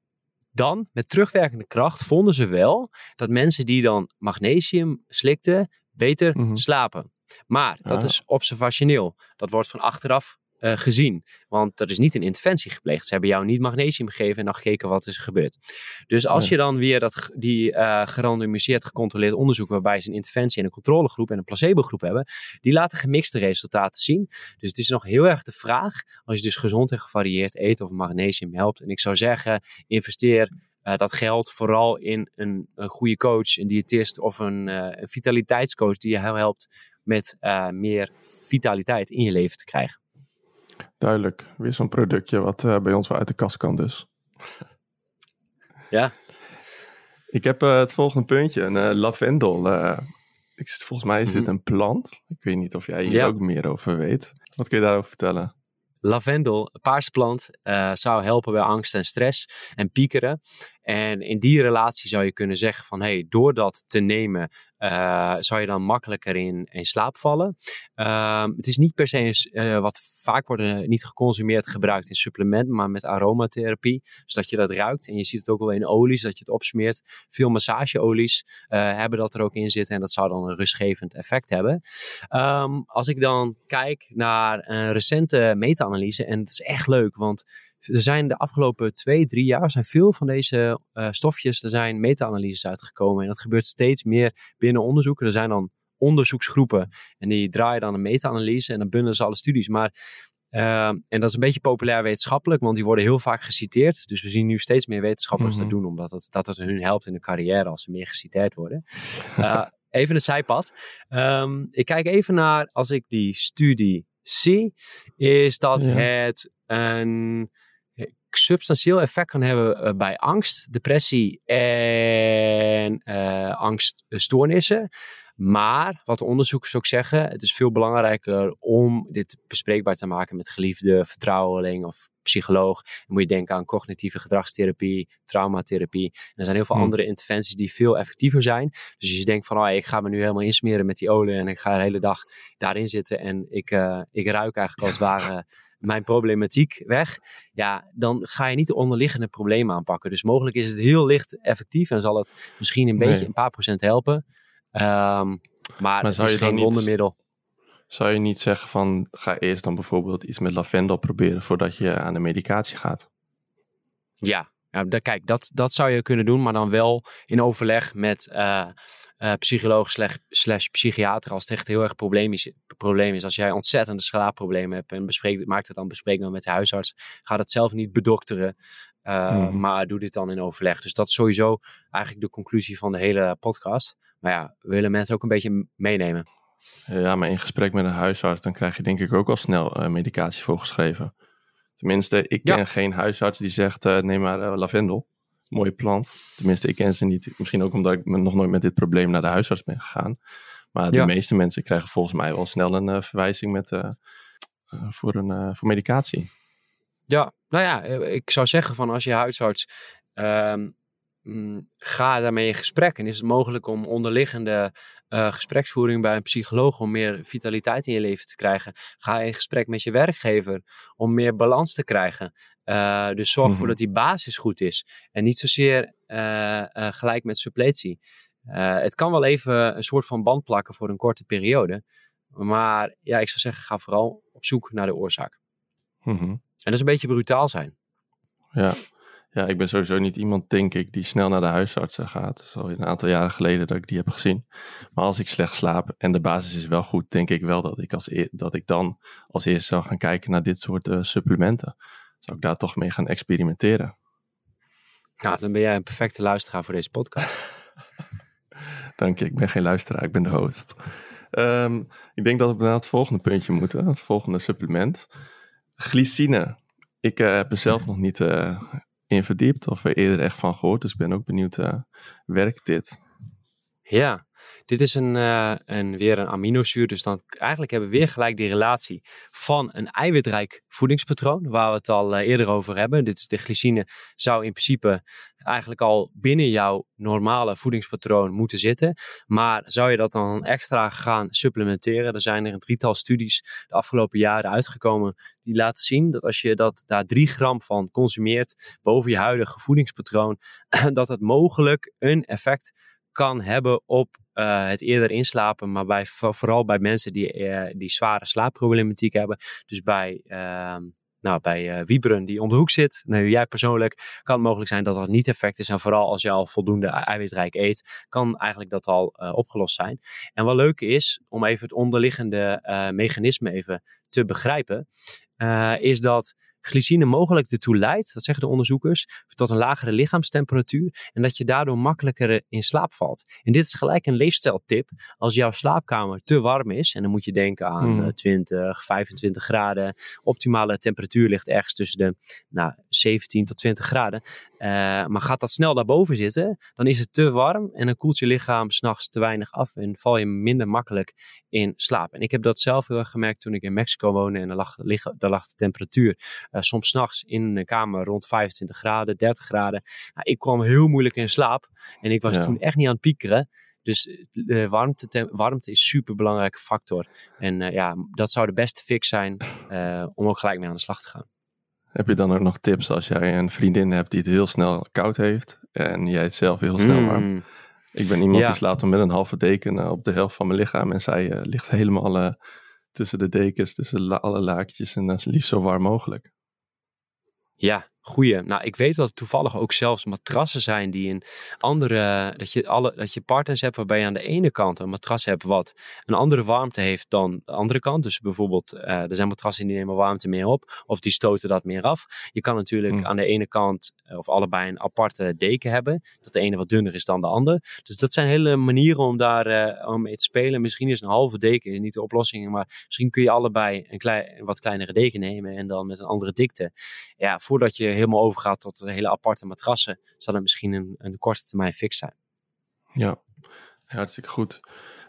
S1: dan, met terugwerkende kracht, vonden ze wel dat mensen die dan magnesium slikten, beter
S2: Mhm.
S1: slapen. Maar dat
S2: Ah.
S1: is observationeel. Dat wordt van achteraf eh, gezien. Want er is niet een interventie gepleegd. Ze hebben jou niet magnesium gegeven en dan gekeken wat is er gebeurd. Dus als je dan weer dat, die eh gerandomiseerd gecontroleerd onderzoek, waarbij ze een interventie en een controlegroep en een placebogroep hebben, die laten gemixte resultaten zien. Dus het is nog heel erg de vraag, als je dus gezond en gevarieerd eet of magnesium helpt. En ik zou zeggen, investeer eh, dat geld vooral in een, een goede coach, een diëtist of een, eh, een vitaliteitscoach die je helpt met eh, meer vitaliteit in je leven te krijgen.
S2: Duidelijk. Weer zo'n productje wat bij ons wel uit de kast kan dus.
S1: Ja.
S2: Ik heb het volgende puntje, een lavendel. ik, volgens mij is dit
S1: Mhm.
S2: een plant. Ik weet niet of jij hier
S1: Ja.
S2: ook meer over weet. Wat kun je daarover vertellen?
S1: Lavendel, paarse plant, eh, zou helpen bij angst en stress en piekeren. En in die relatie zou je kunnen zeggen van, hey, door dat te nemen, eh, zou je dan makkelijker in, in slaap vallen. Ehm, het is niet per se eh, wat vaak wordt eh, niet geconsumeerd gebruikt in supplementen, maar met aromatherapie. Zodat je dat ruikt en je ziet het ook wel in olies, dat je het opsmeert. Veel massageolies eh, hebben dat er ook in zitten en dat zou dan een rustgevend effect hebben. Ehm, als ik dan kijk naar een recente meta-analyse, en het is echt leuk, want er zijn de afgelopen twee, drie jaar zijn veel van deze eh, stofjes, er zijn meta-analyses uitgekomen. En dat gebeurt steeds meer binnen onderzoeken. Er zijn dan onderzoeksgroepen en die draaien dan een meta-analyse en dan bundelen ze alle studies. Maar ehm, en dat is een beetje populair wetenschappelijk, want die worden heel vaak geciteerd. Dus we zien nu steeds meer wetenschappers
S2: Mhm.
S1: dat doen, omdat het, dat het hun helpt in de carrière als ze meer geciteerd worden. Eh, even een zijpad. Ehm, ik kijk even naar, als ik die studie zie, is dat
S2: Ja.
S1: het een substantieel effect kan hebben eh, bij angst, depressie en eh, angststoornissen. Maar wat de onderzoekers ook zeggen, het is veel belangrijker om dit bespreekbaar te maken met geliefde, vertrouweling of psycholoog. Dan moet je denken aan cognitieve gedragstherapie, traumatherapie. En er zijn heel veel
S2: Hmm.
S1: andere interventies die veel effectiever zijn. Dus als je denkt van, oh, ik ga me nu helemaal insmeren met die olie en ik ga de hele dag daarin zitten en ik, eh, ik ruik eigenlijk als het ware mijn problematiek weg. Ja, dan ga je niet de onderliggende problemen aanpakken. Dus mogelijk is het heel licht effectief en zal het misschien een beetje een paar procent helpen. Ehm, maar, het is geen wondermiddel.
S2: Zou je niet zeggen van, ga eerst dan bijvoorbeeld iets met lavendel proberen voordat je aan de medicatie gaat?
S1: Ja, ja kijk, dat, dat zou je kunnen doen, maar dan wel in overleg met eh, psycholoog slash, slash psychiater. Als het echt heel erg probleem is, probleem is. Als jij ontzettende slaapproblemen hebt en bespreek, maak het dan bespreekbaar met de huisarts. Ga dat zelf niet bedokteren, eh,
S2: Mhm.
S1: maar doe dit dan in overleg. Dus dat is sowieso eigenlijk de conclusie van de hele podcast. Maar ja, we willen mensen ook een beetje meenemen.
S2: Ja, maar in gesprek met een huisarts, dan krijg je denk ik ook al snel eh, medicatie voorgeschreven. Tenminste, ik ken
S1: Ja.
S2: geen huisarts die zegt, eh, neem maar eh, lavendel. Mooie plant. Tenminste, ik ken ze niet. Misschien ook omdat ik nog nooit met dit probleem naar de huisarts ben gegaan. Maar de
S1: Ja.
S2: meeste mensen krijgen volgens mij wel snel een eh, verwijzing met, eh, eh, voor, een, eh, voor medicatie.
S1: Ja, nou ja, eh, ik zou zeggen van als je huisarts ehm, mm, ga daarmee in gesprek en is het mogelijk om onderliggende eh, gespreksvoering bij een psycholoog om meer vitaliteit in je leven te krijgen. Ga in gesprek met je werkgever om meer balans te krijgen. Eh, dus zorg ervoor
S2: Mhm.
S1: dat die basis goed is en niet zozeer eh, gelijk met suppletie. Het kan wel even een soort van band plakken voor een korte periode. Maar ja, ik zou zeggen, ga vooral op zoek naar de oorzaak.
S2: Mhm.
S1: En dat is een beetje brutaal zijn.
S2: Ja. Ja, ik ben sowieso niet iemand, denk ik, die snel naar de huisarts eh, gaat. Het is al een aantal jaren geleden dat ik die heb gezien. Maar als ik slecht slaap en de basis is wel goed, denk ik wel dat ik, als dat ik dan als eerste zou gaan kijken naar dit soort eh, supplementen. Zou ik daar toch mee gaan experimenteren.
S1: Nou, dan ben jij een perfecte luisteraar voor deze podcast.
S2: Dank je, ik ben geen luisteraar, ik ben de host. Ehm, ik denk dat we naar het volgende puntje moeten, het volgende supplement. Glycine. Ik eh, heb er zelf nog niet eh, in verdiept of er eerder echt van gehoord, dus ik ben ook benieuwd, eh, werkt dit?
S1: Ja, dit is een, uh, een, weer een aminozuur. Dus dan eigenlijk hebben we weer gelijk die relatie van een eiwitrijk voedingspatroon, waar we het al uh, eerder over hebben. Dit is de glycine, zou in principe eigenlijk al binnen jouw normale voedingspatroon moeten zitten. Maar zou je dat dan extra gaan supplementeren? Er zijn er een drietal studies de afgelopen jaren uitgekomen die laten zien dat als je dat, daar 3 gram van consumeert boven je huidige voedingspatroon, dat het mogelijk een effect kan hebben op uh, het eerder inslapen, maar bij, vooral bij mensen die, uh, die zware slaapproblematiek hebben. Dus bij, uh, nou, bij uh, wieberen die om de hoek zit, nou, jij persoonlijk, kan het mogelijk zijn dat dat niet effect is. En vooral als je al voldoende eiwitrijk eet, kan eigenlijk dat al opgelost zijn. En wat leuk is, om even het onderliggende mechanisme even te begrijpen, is dat glycine mogelijk ertoe leidt, dat zeggen de onderzoekers, tot een lagere lichaamstemperatuur en dat je daardoor makkelijker in slaap valt. En dit is gelijk een leefstijltip. Als jouw slaapkamer te warm is, en dan moet je denken aan mm. 20, 25 graden, optimale temperatuur ligt ergens tussen de nou, 17 tot 20 graden, uh, maar gaat dat snel daarboven zitten, dan is het te warm en dan koelt je lichaam s'nachts te weinig af en val je minder makkelijk in slaap. En ik heb dat zelf heel erg gemerkt toen ik in Mexico woonde en daar lag, daar lag de temperatuur uh, soms s'nachts in een kamer rond 25 graden, 30 graden. Nou, ik kwam heel moeilijk in slaap en ik was toen echt niet aan het piekeren. Dus eh, de warmte, warmte is een super belangrijke factor. En uh, ja, dat zou de beste fix zijn uh, om ook gelijk mee aan de slag te gaan.
S2: Heb je dan ook nog tips als jij een vriendin hebt die het heel snel koud heeft en jij het zelf heel snel warm? Mm. Ik ben iemand die slaapt dan met een halve deken op de helft van mijn lichaam en zij ligt helemaal tussen de dekens, tussen alle laakjes en liefst zo warm mogelijk.
S1: Ja, Goeie. Nou, ik weet dat er toevallig ook zelfs matrassen zijn die een andere. Dat je, alle, dat je partners hebt waarbij je aan de ene kant een matras hebt wat een andere warmte heeft dan de andere kant. Dus bijvoorbeeld, uh, er zijn matrassen die nemen warmte meer op of die stoten dat meer af. Je kan natuurlijk hmm. aan de ene kant eh, of allebei een aparte deken hebben. Dat de ene wat dunner is dan de ander. Dus dat zijn hele manieren om daar uh, om mee te spelen. Misschien is een halve deken niet de oplossing, maar misschien kun je allebei een, klein, een wat kleinere deken nemen en dan met een andere dikte. Ja, voordat je helemaal overgaat tot hele aparte matrassen, zal dat misschien een, een korte termijn fix zijn.
S2: Ja, hartstikke goed.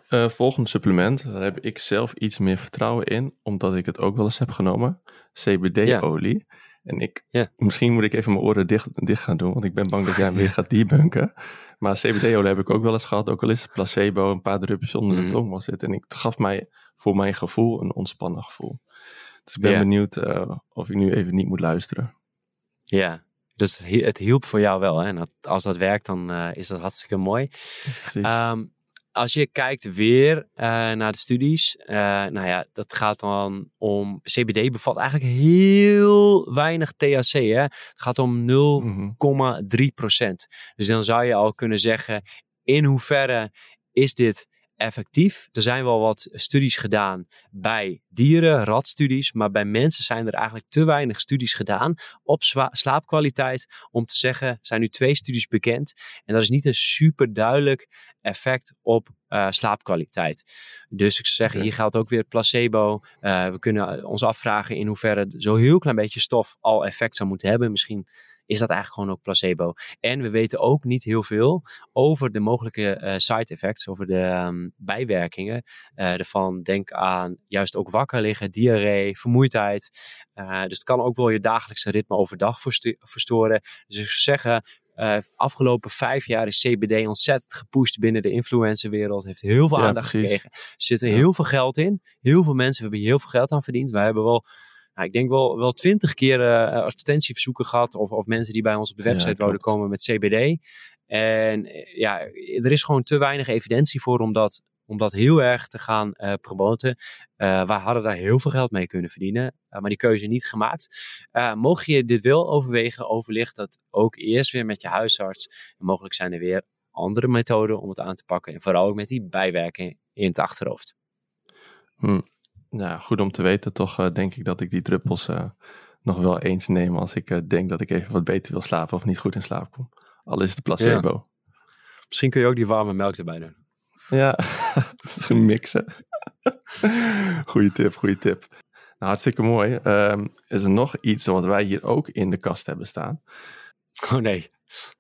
S2: Uh, volgende supplement, daar heb ik zelf iets meer vertrouwen in, omdat ik het ook wel eens heb genomen. CBD-olie. En ik, misschien moet ik even mijn oren dicht, dicht gaan doen, want ik ben bang dat jij weer gaat debunken. Maar CBD-olie heb ik ook wel eens gehad, ook al is het placebo, een paar drupjes onder de mhm. tong was dit. En het gaf mij voor mijn gevoel een ontspannen gevoel. Dus ik ben benieuwd uh, of ik nu even niet moet luisteren.
S1: Ja, dus het hielp voor jou wel. Hè? En als dat werkt, dan uh, is dat hartstikke mooi. Um, als je kijkt weer uh, naar de studies, uh, nou ja, dat gaat dan om. CBD bevat eigenlijk heel weinig THC. Hè? Het gaat om 0,3 mm procent. Dus dan zou je al kunnen zeggen: in hoeverre is dit effectief. Er zijn wel wat studies gedaan bij dieren, ratstudies, maar bij mensen zijn er eigenlijk te weinig studies gedaan op slaapkwaliteit om te zeggen, zijn nu twee studies bekend en dat is niet een super duidelijk effect op uh, slaapkwaliteit. Dus ik zeg, hier geldt ook weer placebo. Uh, we kunnen ons afvragen in hoeverre zo'n heel klein beetje stof al effect zou moeten hebben. Misschien is dat eigenlijk gewoon ook placebo. En we weten ook niet heel veel over de mogelijke uh, side effects, over de um, bijwerkingen uh, ervan. Denk aan juist ook wakker liggen, diarree, vermoeidheid. Uh, dus het kan ook wel je dagelijkse ritme overdag verstoren. Dus ik zou zeggen, uh, afgelopen vijf jaar is CBD ontzettend gepusht binnen de influencerwereld. Heeft heel veel aandacht gekregen. Er zit er heel veel geld in. Heel veel mensen hebben hier heel veel geld aan verdiend. Wij hebben wel nou, ik denk wel, wel twintig keer uh, advertentieverzoeken gehad. Of, of mensen die bij ons op de website ja, wouden komen met CBD. En eh, ja, er is gewoon te weinig evidentie voor om dat, om dat heel erg te gaan uh, promoten. Uh, wij hadden daar heel veel geld mee kunnen verdienen, maar die keuze niet gemaakt. mocht je dit wel overwegen, overlicht dat ook eerst weer met je huisarts. En mogelijk zijn er weer andere methoden om het aan te pakken. En vooral ook met die bijwerking in het achterhoofd.
S2: Hm. Nou, goed om te weten. Toch uh, denk ik dat ik die druppels uh, nog wel eens neem als ik uh, denk dat ik even wat beter wil slapen of niet goed in slaap kom. Al is het placebo. Ja.
S1: Misschien kun je ook die warme melk erbij doen.
S2: Ja, misschien mixen. goeie tip, goede tip. Nou, hartstikke mooi. Um, is er nog iets wat wij hier ook in de kast hebben staan?
S1: Oh nee.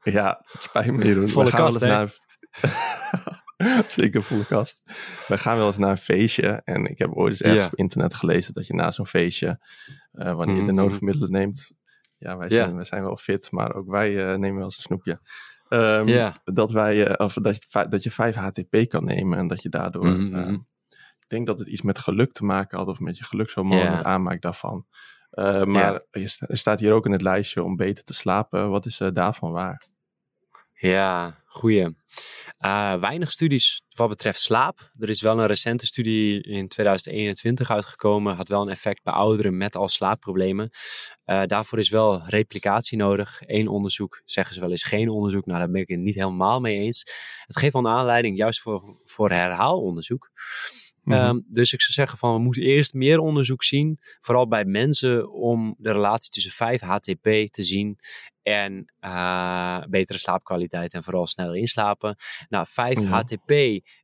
S2: Ja, het spijt me Jeroen.
S1: Volle kast? Naar...
S2: Zeker volle kast. We gaan wel eens naar een feestje. En ik heb ooit eens ergens op internet gelezen dat je na zo'n feestje, uh, wanneer je de nodige mhm. middelen neemt. Ja, wij zijn, wij zijn wel fit, maar ook wij uh, nemen wel eens een snoepje. Um, Dat wij, uh, of dat, je, dat je 5 HTP kan nemen en dat je daardoor. Mm ik denk dat het iets met geluk te maken had, of met je gelukshormoon, yeah. het aanmaak daarvan. maar er staat hier ook in het lijstje om beter te slapen. Wat is daarvan waar?
S1: Ja, goeie. Uh, weinig studies wat betreft slaap. Er is wel een recente studie in 2021 uitgekomen. Had wel een effect bij ouderen met al slaapproblemen. Uh, daarvoor is wel replicatie nodig. Eén onderzoek zeggen ze wel eens geen onderzoek. Nou, daar ben ik het niet helemaal mee eens. Het geeft wel een aanleiding juist voor, voor herhaalonderzoek. Mhm. Ehm, dus ik zou zeggen van we moeten eerst meer onderzoek zien, vooral bij mensen, om de relatie tussen 5-HTP te zien en uh, betere slaapkwaliteit en vooral sneller inslapen. Nou, 5-HTP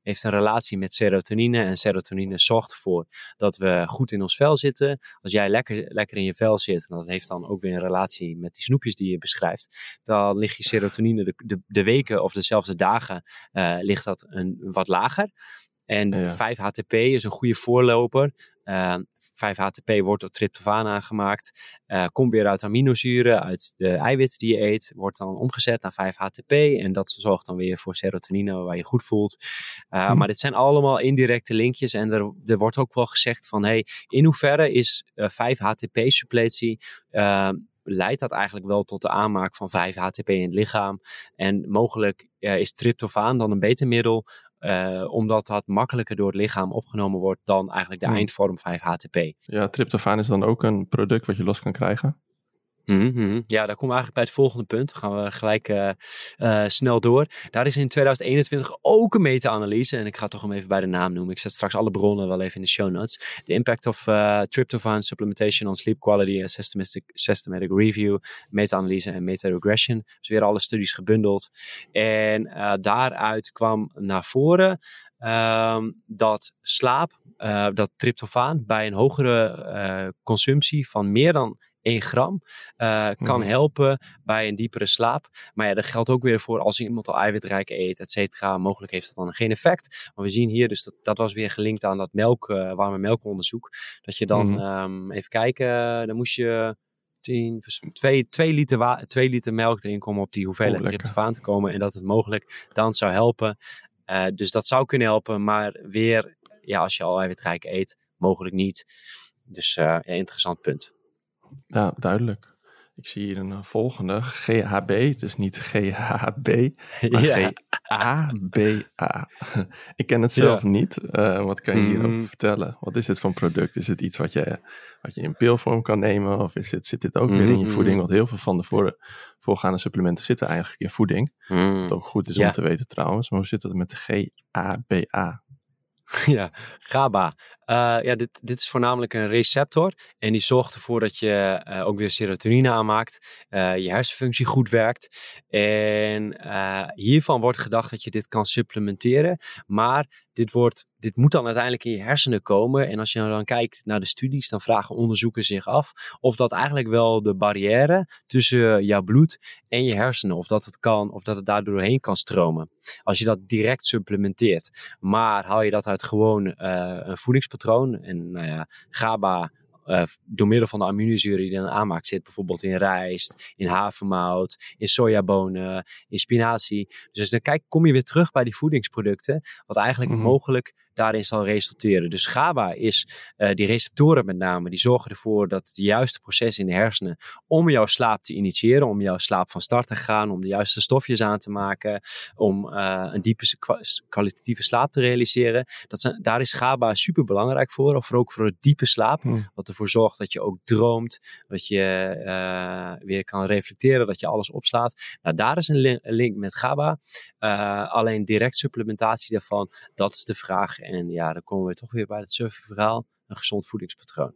S1: heeft een relatie met serotonine en serotonine zorgt ervoor dat we goed in ons vel zitten. Als jij lekker, lekker in je vel zit, en dat heeft dan ook weer een relatie met die snoepjes die je beschrijft, dan ligt je serotonine de, de, de weken of dezelfde dagen uh, ligt dat een, wat lager. En 5-HTP is een goede voorloper. Uh, ehm, 5-HTP wordt door tryptofaan aangemaakt. Uh, komt weer uit aminozuren, uit de eiwitten die je eet. Wordt dan omgezet naar 5-HTP. En dat zorgt dan weer voor serotonine, waar je goed voelt. Uh, Maar dit zijn allemaal indirecte linkjes. En er, er wordt ook wel gezegd van... Hey, in hoeverre is 5-HTP-suppletie... Ehm, leidt dat eigenlijk wel tot de aanmaak van 5-HTP in het lichaam. En mogelijk is tryptofaan dan een beter middel uh, omdat dat makkelijker door het lichaam opgenomen wordt dan eigenlijk de hmm. eindvorm 5-HTP.
S2: Ja, tryptofaan is dan ook een product wat je los kan krijgen?
S1: Mm Ja, daar komen we eigenlijk bij het volgende punt. Dan gaan we gelijk uh, uh, snel door. Daar is in 2021 ook een meta-analyse. En ik ga toch hem even bij de naam noemen. Ik zet straks alle bronnen wel even in de show notes. The impact of uh, tryptophan supplementation on sleep quality and systematic, systematic review. Meta-analyse en meta-regression. Dus weer alle studies gebundeld. En daaruit kwam naar voren um, dat slaap, dat tryptofaan bij een hogere consumptie van meer dan 1 gram uh, kan mhm. helpen bij een diepere slaap. Maar ja, dat geldt ook weer voor als iemand al eiwitrijk eet, et cetera. Mogelijk heeft dat dan geen effect. Maar we zien hier dus dat dat was weer gelinkt aan dat melk, uh, warme melkonderzoek. Dat je dan, mm um, even kijken, dan moest je 10, 2, 2, liter 2 liter melk erin komen op die hoeveelheid oh, tryptofaan te komen. En dat het mogelijk dan zou helpen. Uh, dus dat zou kunnen helpen, maar weer, ja, als je al eiwitrijk eet, mogelijk niet. Dus uh, ja, interessant punt.
S2: Ja, duidelijk. Ik zie hier een eh, volgende. GHB, dus niet GHB, maar ja. GABA. Ik ken het zelf niet. Uh, wat kan je hierover mm. vertellen? Wat is dit voor een product? Is het iets wat je, wat je in pilvorm kan nemen? Of is dit, zit dit ook weer in je mm-hmm. voeding? Want heel veel van de voor, voorgaande supplementen zitten eigenlijk in voeding. Mm. Wat ook goed is om te weten trouwens. Maar hoe zit het met GABA?
S1: Ja, GABA. Uh, ja, dit, dit is voornamelijk een receptor. En die zorgt ervoor dat je uh, ook weer serotonine aanmaakt. Uh, je hersenfunctie goed werkt. En hiervan wordt gedacht dat je dit kan supplementeren. Maar dit, wordt, dit moet dan uiteindelijk in je hersenen komen. En als je dan kijkt naar de studies, dan vragen onderzoekers zich af of dat eigenlijk wel de barrière tussen jouw bloed en je hersenen, of dat het kan, of dat het daar doorheen kan stromen. Als je dat direct supplementeert. Maar haal je dat uit gewoon een voedingspatroon en nou ja, GABA uh, door middel van de aminozuren die dan aanmaakt zit, bijvoorbeeld in rijst, in havermout, in sojabonen, in spinazie. Dus dan kijk, kom je weer terug bij die voedingsproducten, wat eigenlijk mhm. mogelijk daarin zal resulteren. Dus GABA is uh, die receptoren met name, die zorgen ervoor dat de juiste processen in de hersenen om jouw slaap te initiëren, om jouw slaap van start te gaan, om de juiste stofjes aan te maken, om uh, een diepe kwalitatieve slaap te realiseren. Dat zijn, daar is GABA super belangrijk voor, of ook voor het diepe slaap, hmm. wat ervoor zorgt dat je ook droomt, dat je uh, weer kan reflecteren, dat je alles opslaat. Nou, daar is een link met GABA. alleen direct supplementatie daarvan, dat is de vraag en ja, dan komen we toch weer bij het surfverhaal, een gezond voedingspatroon.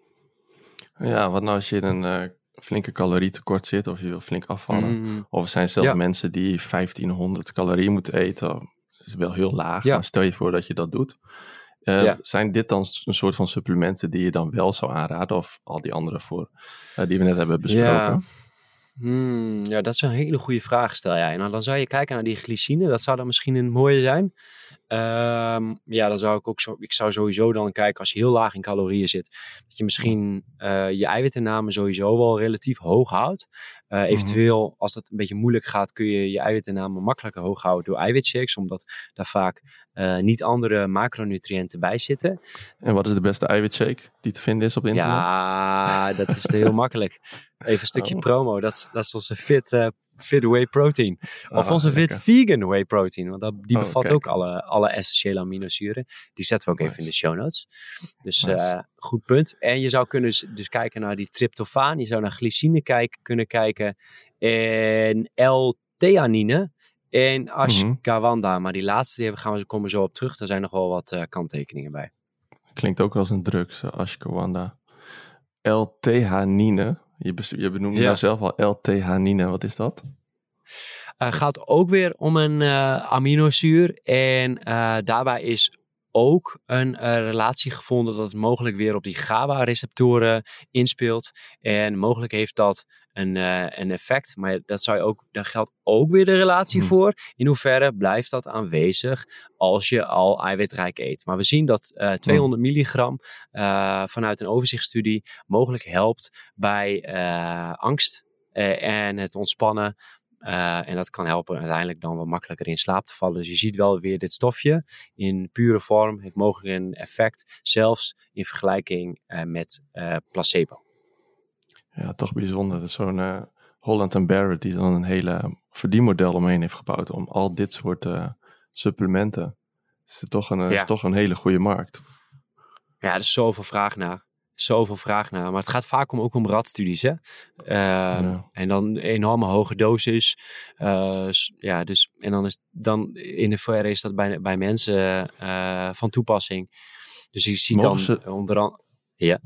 S2: Ja, wat nou als je in een uh, flinke calorietekort zit of je wil flink afvallen. Mm. Of er zijn zelfs mensen die 1500 calorieën moeten eten. Dat is wel heel laag, maar stel je voor dat je dat doet. Uh, Zijn dit dan een soort van supplementen die je dan wel zou aanraden? Of al die andere voor, uh, die we net hebben besproken?
S1: Ja. Hmm, ja, dat is een hele goede vraag, stel jij. Nou, dan zou je kijken naar die glycine. Dat zou dan misschien een mooie zijn. Ehm, ja, dan zou ik ook zo, ik zou sowieso dan kijken als je heel laag in calorieën zit, dat je misschien uh, je eiwitinname sowieso wel relatief hoog houdt. Uh, eventueel, als dat een beetje moeilijk gaat, kun je je eiwitinname makkelijker hoog houden door eiwitshakes, omdat daar vaak uh, niet andere macronutriënten bij zitten.
S2: En wat is de beste eiwitshake die te vinden is op internet?
S1: Ja, dat is heel makkelijk. Even een stukje oh. promo. Dat dat is onze fit fit whey protein. Of ah, onze fit vegan whey protein. Want dat, die oh, bevat ook alle, alle essentiële aminozuren. Die zetten we ook even in de show notes. Dus uh, goed punt. En je zou kunnen dus kijken naar die tryptofaan. Je zou naar glycine kijken, kunnen kijken. En L-theanine. En ashwagandha. Maar die laatste die gaan we, komen zo op terug. Daar zijn nog wel wat uh, kanttekeningen bij.
S2: Klinkt ook als een drugs, ashwagandha. L-theanine. Je, je benoemde ja. zelf al L-theanine. Wat is dat?
S1: Uh, gaat ook weer om een uh, aminozuur. En uh, daarbij is ook een relatie gevonden dat het mogelijk weer op die GABA-receptoren inspeelt. En mogelijk heeft dat een, een effect. Maar dat zou je ook, daar geldt ook weer de relatie hmm. voor. In hoeverre blijft dat aanwezig als je al eiwitrijk eet? Maar we zien dat uh, 200 hmm. milligram uh, vanuit een overzichtsstudie mogelijk helpt bij angst en het ontspannen. en dat kan helpen uiteindelijk dan wat makkelijker in slaap te vallen. Dus je ziet wel weer dit stofje in pure vorm heeft mogelijk een effect, zelfs in vergelijking met placebo.
S2: Ja, toch bijzonder. Dat zo'n Holland en Barrett die dan een hele verdienmodel omheen heeft gebouwd om al dit soort uh, supplementen. Is het toch een, ja. is toch een hele goede markt.
S1: Ja, er is zoveel vraag naar. Zoveel vraag naar. Maar het gaat vaak om, ook om radstudies. Hè? Uh, ja. En dan enorme hoge dosis. Uh, ja, dus, en dan is dan in de verre is dat bij, bij mensen van toepassing. Dus je ziet Mogen dan ze... onder andere. Ja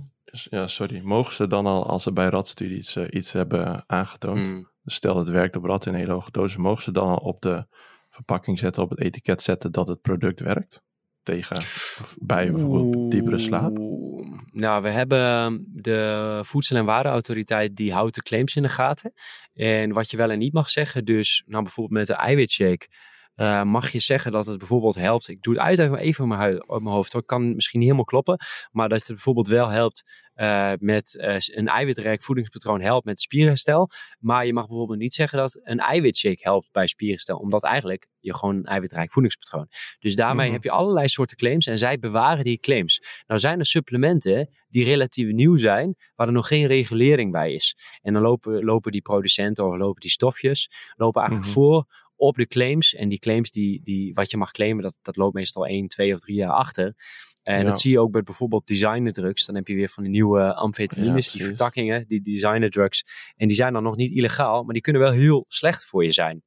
S2: ja, sorry. Mogen ze dan al, als ze bij radstudies uh, iets hebben aangetoond, mm. stel het werkt op rad in hele hoge dosis, mogen ze dan al op de verpakking zetten, op het etiket zetten dat het product werkt? Tegen, bij bijvoorbeeld diepere slaap?
S1: Nou, we hebben ehm, de Voedsel- en Warenautoriteit, die houdt de claims in de gaten. En wat je wel en niet mag zeggen, dus nou bijvoorbeeld met de eiwitshake, uh, mag je zeggen dat het bijvoorbeeld helpt. Ik doe het uit even op mijn, op mijn hoofd. Dat kan misschien niet helemaal kloppen. Maar dat het bijvoorbeeld wel helpt uh, met uh, een eiwitrijk voedingspatroon helpt met spierherstel. Maar je mag bijvoorbeeld niet zeggen dat een eiwitshake helpt bij spierherstel. Omdat eigenlijk je gewoon een eiwitrijk voedingspatroon. Dus daarmee mm heb je allerlei soorten claims en zij bewaren die claims. Nou zijn er supplementen die relatief nieuw zijn, waar er nog geen regulering bij is. En dan lopen, lopen die producenten of lopen die stofjes, lopen eigenlijk mm -hmm. voor op de claims. En die claims, die, die, wat je mag claimen, dat, dat loopt meestal 1, 2 of 3 jaar achter. En ja. dat zie je ook bij bijvoorbeeld designer drugs. Dan heb je weer van die nieuwe amfetamines, ja, die vertakkingen, die designer drugs. En die zijn dan nog niet illegaal, maar die kunnen wel heel slecht voor je zijn.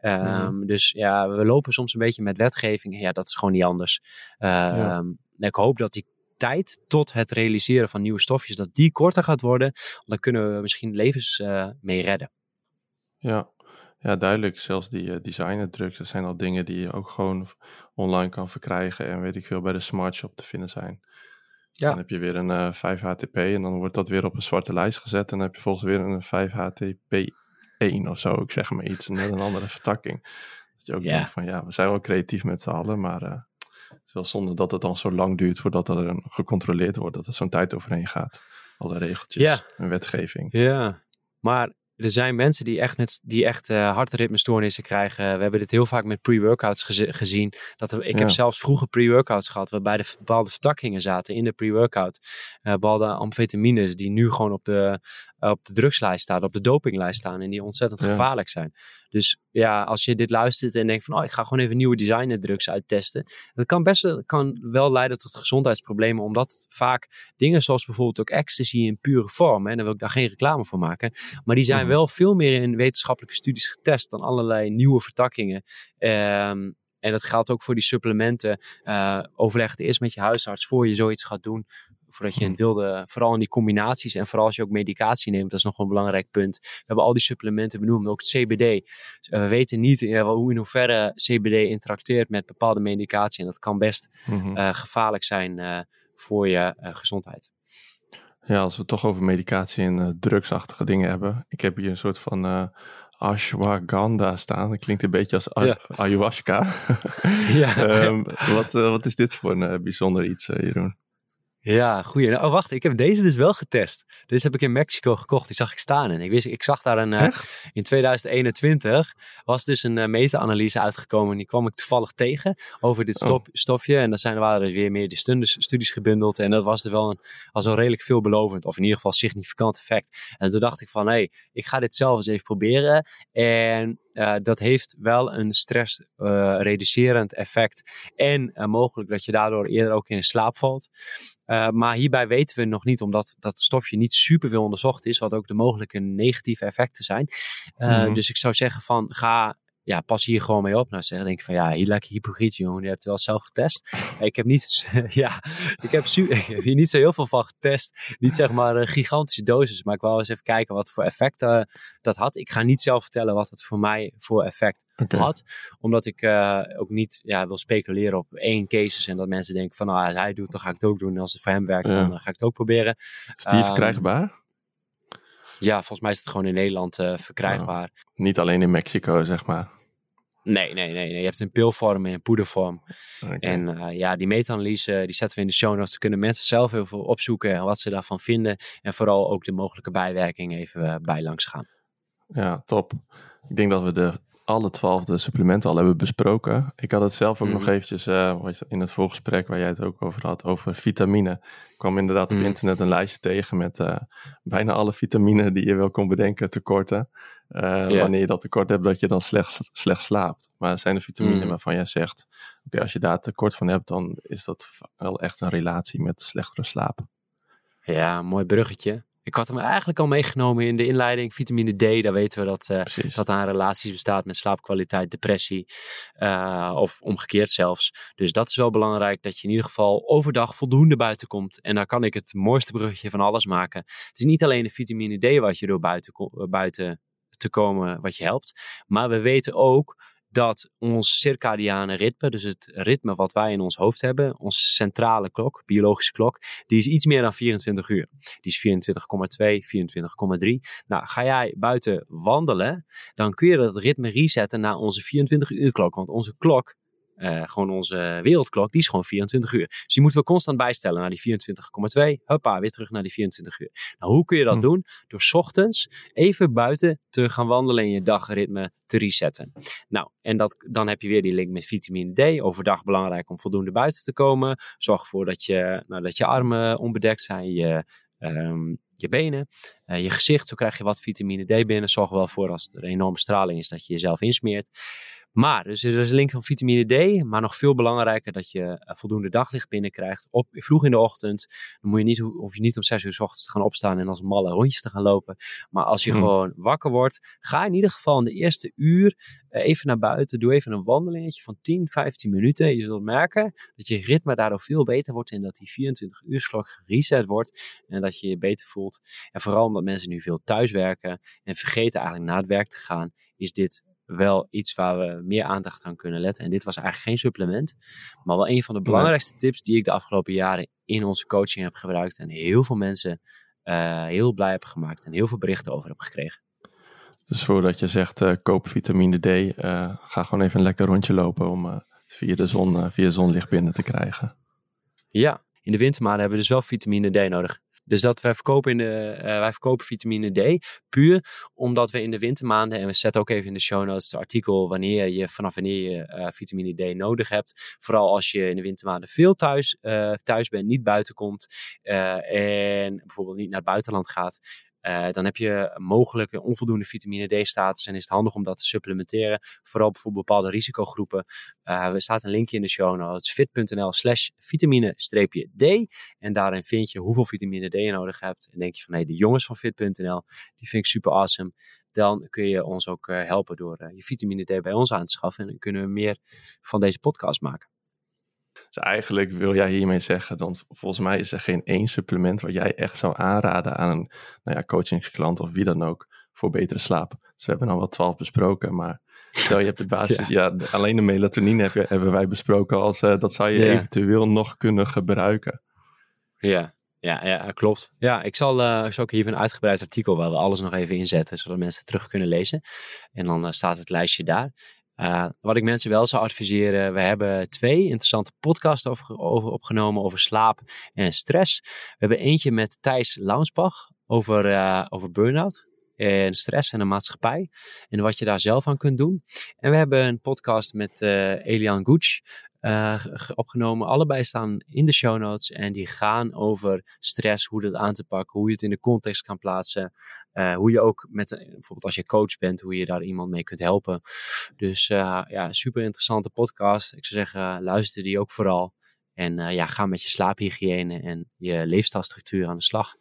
S1: Um, ja. Dus ja, we lopen soms een beetje met wetgeving. Ja, dat is gewoon niet anders. Um, ik hoop dat die tijd tot het realiseren van nieuwe stofjes, dat die korter gaat worden. Dan kunnen we misschien levens uh, mee redden.
S2: Ja, ja, duidelijk. Zelfs die uh, designer drugs, dat zijn al dingen die je ook gewoon online kan verkrijgen en weet ik veel bij de smart shop te vinden zijn. Ja. Dan heb je weer een uh, 5-HTP en dan wordt dat weer op een zwarte lijst gezet en dan heb je volgens weer een 5-HTP1 of zo, ik zeg maar iets, net een andere vertakking. Dat je ook ja. denkt van ja, we zijn wel creatief met z'n allen, maar uh, het is wel zonde dat het dan zo lang duurt voordat er gecontroleerd wordt, dat er zo'n tijd overheen gaat. Alle regeltjes ja. en wetgeving.
S1: Ja, maar er zijn mensen die echt, met, die echt uh, hartritmestoornissen krijgen. We hebben dit heel vaak met pre-workouts gezien. Dat ik ja. heb zelfs vroeger pre-workouts gehad waarbij de bepaalde vertakkingen zaten in de pre-workout. Uh, bepaalde amfetamines die nu gewoon op de, uh, op de drugslijst staan, op de dopinglijst staan en die ontzettend ja. gevaarlijk zijn. Dus ja, als je dit luistert en denkt van, oh, ik ga gewoon even nieuwe designer drugs uittesten. Dat kan best kan wel leiden tot gezondheidsproblemen, omdat vaak dingen zoals bijvoorbeeld ook ecstasy in pure vorm, en daar wil ik daar geen reclame voor maken, maar die zijn mm -hmm. wel veel meer in wetenschappelijke studies getest dan allerlei nieuwe vertakkingen. Um, en dat geldt ook voor die supplementen. Uh, overleg het eerst met je huisarts voor je zoiets gaat doen voordat je in het wilde, vooral in die combinaties en vooral als je ook medicatie neemt, dat is nog wel een belangrijk punt. We hebben al die supplementen benoemd, ook het CBD. Dus, uh, we weten niet in, hoe in hoeverre CBD interacteert met bepaalde medicatie en dat kan best mm -hmm. uh, gevaarlijk zijn uh, voor je gezondheid.
S2: Ja, als we het toch over medicatie en drugsachtige dingen hebben. Ik heb hier een soort van ashwagandha staan. Dat klinkt een beetje als
S1: Ja.
S2: ayahuasca.
S1: Ja.
S2: Ehm, wat, eh, wat is dit voor een eh, bijzonder iets, eh, Jeroen?
S1: Ja, goeie. Oh, wacht, ik heb deze dus wel getest. Deze heb ik in Mexico gekocht. Die zag ik staan. En ik, wist, ik zag daar een. eh, in 2021 was dus een eh, meta-analyse uitgekomen. En die kwam ik toevallig tegen over dit
S2: Oh.
S1: stofje. En dan zijn, waren er weer meer die studies, studies gebundeld. En dat was er wel een, was wel redelijk veelbelovend. Of in ieder geval significant effect. En toen dacht ik van, hé, hey, ik ga dit zelf eens even proberen. En eh, dat heeft wel een stress eh, effect. En eh, mogelijk dat je daardoor eerder ook in slaap valt. Maar hierbij weten we nog niet, omdat dat stofje niet super veel onderzocht is, wat ook de mogelijke negatieve effecten zijn.
S2: Mhm.
S1: Dus ik zou zeggen van ga, ja, pas hier gewoon mee op. Nou, zeg denk ik van ja, hier lekker hypocriet, jongen. Je hebt het wel zelf getest. ik heb niet, ja, ik heb, su- ik heb hier niet zo heel veel van getest. Niet zeg maar een gigantische dosis, maar ik wil eens even kijken wat voor effect uh, dat had. Ik ga niet zelf vertellen wat het voor mij voor effect had. Omdat ik uh, ook niet ja, wil speculeren op één casus en dat mensen denken van nou, als hij doet, dan ga ik het ook doen. En als het voor hem werkt,
S2: Ja.
S1: dan uh, ga ik het ook proberen.
S2: Is die
S1: Ehm,
S2: verkrijgbaar?
S1: Ja, volgens mij is het gewoon in Nederland verkrijgbaar.
S2: Niet alleen in Mexico, zeg maar.
S1: Nee, nee, nee, nee. Je hebt een pilvorm en een poedervorm. En uh, ja, die meta-analyse die zetten we in de show notes. Dan kunnen mensen zelf heel veel opzoeken en wat ze daarvan vinden. En vooral ook de mogelijke bijwerkingen even uh, bij langs gaan.
S2: Ja, top. Ik denk dat we de alle twaalf de supplementen al hebben besproken. Ik had het zelf ook
S1: Mhm.
S2: nog eventjes uh, in het voorgesprek waar jij het ook over had, over vitamine. Ik kwam inderdaad
S1: Mhm.
S2: op internet een lijstje tegen met bijna alle vitamine die je wel kon bedenken tekorten. Uh,
S1: Ja.
S2: Wanneer je dat tekort hebt, dat je dan slecht, slecht slaapt. Maar zijn er vitamine
S1: Mhm.
S2: waarvan jij zegt, oké, als je daar tekort van hebt, dan is dat wel echt een relatie met slechtere slaap.
S1: Ja, mooi bruggetje. Ik had hem eigenlijk al meegenomen in de inleiding. Vitamine D, daar weten we dat, uh,
S2: Precies.
S1: dat aan relaties bestaat met slaapkwaliteit, depressie uh, of omgekeerd zelfs. Dus dat is wel belangrijk dat je in ieder geval overdag voldoende buiten komt. En daar kan ik het mooiste bruggetje van alles maken. Het is niet alleen de vitamine D wat je door buiten, buiten te komen wat je helpt. Maar we weten ook dat ons circadiane ritme, dus het ritme wat wij in ons hoofd hebben, onze centrale klok, biologische klok, die is iets meer dan 24 uur. Die is 24,2, 24,3. Nou, ga jij buiten wandelen, dan kun je dat ritme resetten naar onze 24 uur klok. Want onze klok, uh, gewoon onze wereldklok, die is gewoon 24 uur. Dus die moeten we constant bijstellen naar die 24,2. Hoppa, weer terug naar die 24 uur. Nou, hoe kun je dat
S2: Hm.
S1: doen? Door 's ochtends even buiten te gaan wandelen en je dagritme te resetten. Nou, en dat, dan heb je weer die link met vitamine D. Overdag belangrijk om voldoende buiten te komen. Zorg ervoor dat je, nou, dat je armen onbedekt zijn, je, um, je benen, uh, je gezicht. Zo krijg je wat vitamine D binnen. Zorg er wel voor als er enorme straling is dat je jezelf insmeert. Maar, dus er is een link van vitamine D, maar nog veel belangrijker dat je uh, voldoende daglicht binnenkrijgt. Op, vroeg in de ochtend, dan moet je niet, hoef je niet om 6 uur s ochtends te gaan opstaan en als malle rondjes te gaan lopen. Maar als je
S2: Hmm.
S1: gewoon wakker wordt, ga in ieder geval in de eerste uur uh, even naar buiten. Doe even een wandelingetje van 10, 15 minuten. Je zult merken dat je ritme daardoor veel beter wordt en dat die 24 uur klok gereset wordt en dat je je beter voelt. En vooral omdat mensen nu veel thuiswerken en vergeten eigenlijk naar het werk te gaan, is dit wel iets waar we meer aandacht aan kunnen letten. En dit was eigenlijk geen supplement, maar wel een van de belangrijkste tips die ik de afgelopen jaren in onze coaching heb gebruikt. En heel veel mensen uh, heel blij heb gemaakt en heel veel berichten over heb gekregen.
S2: Dus voordat je zegt uh, koop vitamine D, uh, ga gewoon even een lekker rondje lopen om uh, via, de zon, via zonlicht binnen te krijgen.
S1: Ja, in de wintermaanden hebben we dus wel vitamine D nodig. Dus dat wij verkopen, in de, uh, wij verkopen vitamine D puur omdat we in de wintermaanden, en we zetten ook even in de show notes het artikel wanneer je, vanaf wanneer je uh, vitamine D nodig hebt. Vooral als je in de wintermaanden veel thuis, uh, thuis bent, niet buiten komt en bijvoorbeeld niet naar het buitenland gaat. Uh, dan heb je mogelijk een onvoldoende vitamine D-status en is het handig om dat te supplementeren. Vooral bijvoorbeeld bepaalde risicogroepen. Uh, er staat een linkje in de show notes, fit.nl slash vitamine-d. En daarin vind je hoeveel vitamine D je nodig hebt. En denk je van, hé, hey, de jongens van fit.nl, die vind ik super awesome. Dan kun je ons ook uh, helpen door je vitamine D bij ons aan te schaffen. En dan kunnen we meer van deze podcast maken.
S2: Dus eigenlijk wil jij hiermee zeggen, dan volgens mij is er geen één supplement wat jij echt zou aanraden aan een nou ja, coachingsklant of wie dan ook voor betere slaap. Dus we hebben al wel twaalf besproken, maar stel je hebt de basis, ja, ja alleen de melatonine heb, hebben wij besproken als uh, dat zou je
S1: Ja.
S2: eventueel nog kunnen gebruiken.
S1: Ja. Ja, ja, klopt. Ja, ik zal, uh, ik zal ook hier een uitgebreid artikel waar we alles nog even inzetten, zodat mensen terug kunnen lezen. En dan uh, staat het lijstje daar. Uh, wat ik mensen wel zou adviseren, we hebben twee interessante podcasts over, opgenomen over slaap en stress. We hebben eentje met Thijs Launsbach over, over burn-out en stress en de maatschappij. En wat je daar zelf aan kunt doen. En we hebben een podcast met uh, Elian Gooch uh, opgenomen. Allebei staan in de show notes en die gaan over stress, hoe dat aan te pakken, hoe je het in de context kan plaatsen. Uh, hoe je ook met, bijvoorbeeld als je coach bent, hoe je daar iemand mee kunt helpen. Dus ja, super interessante podcast. Ik zou zeggen, luister die ook vooral. En ja, ga met je slaaphygiëne en je leefstijlstructuur aan de slag.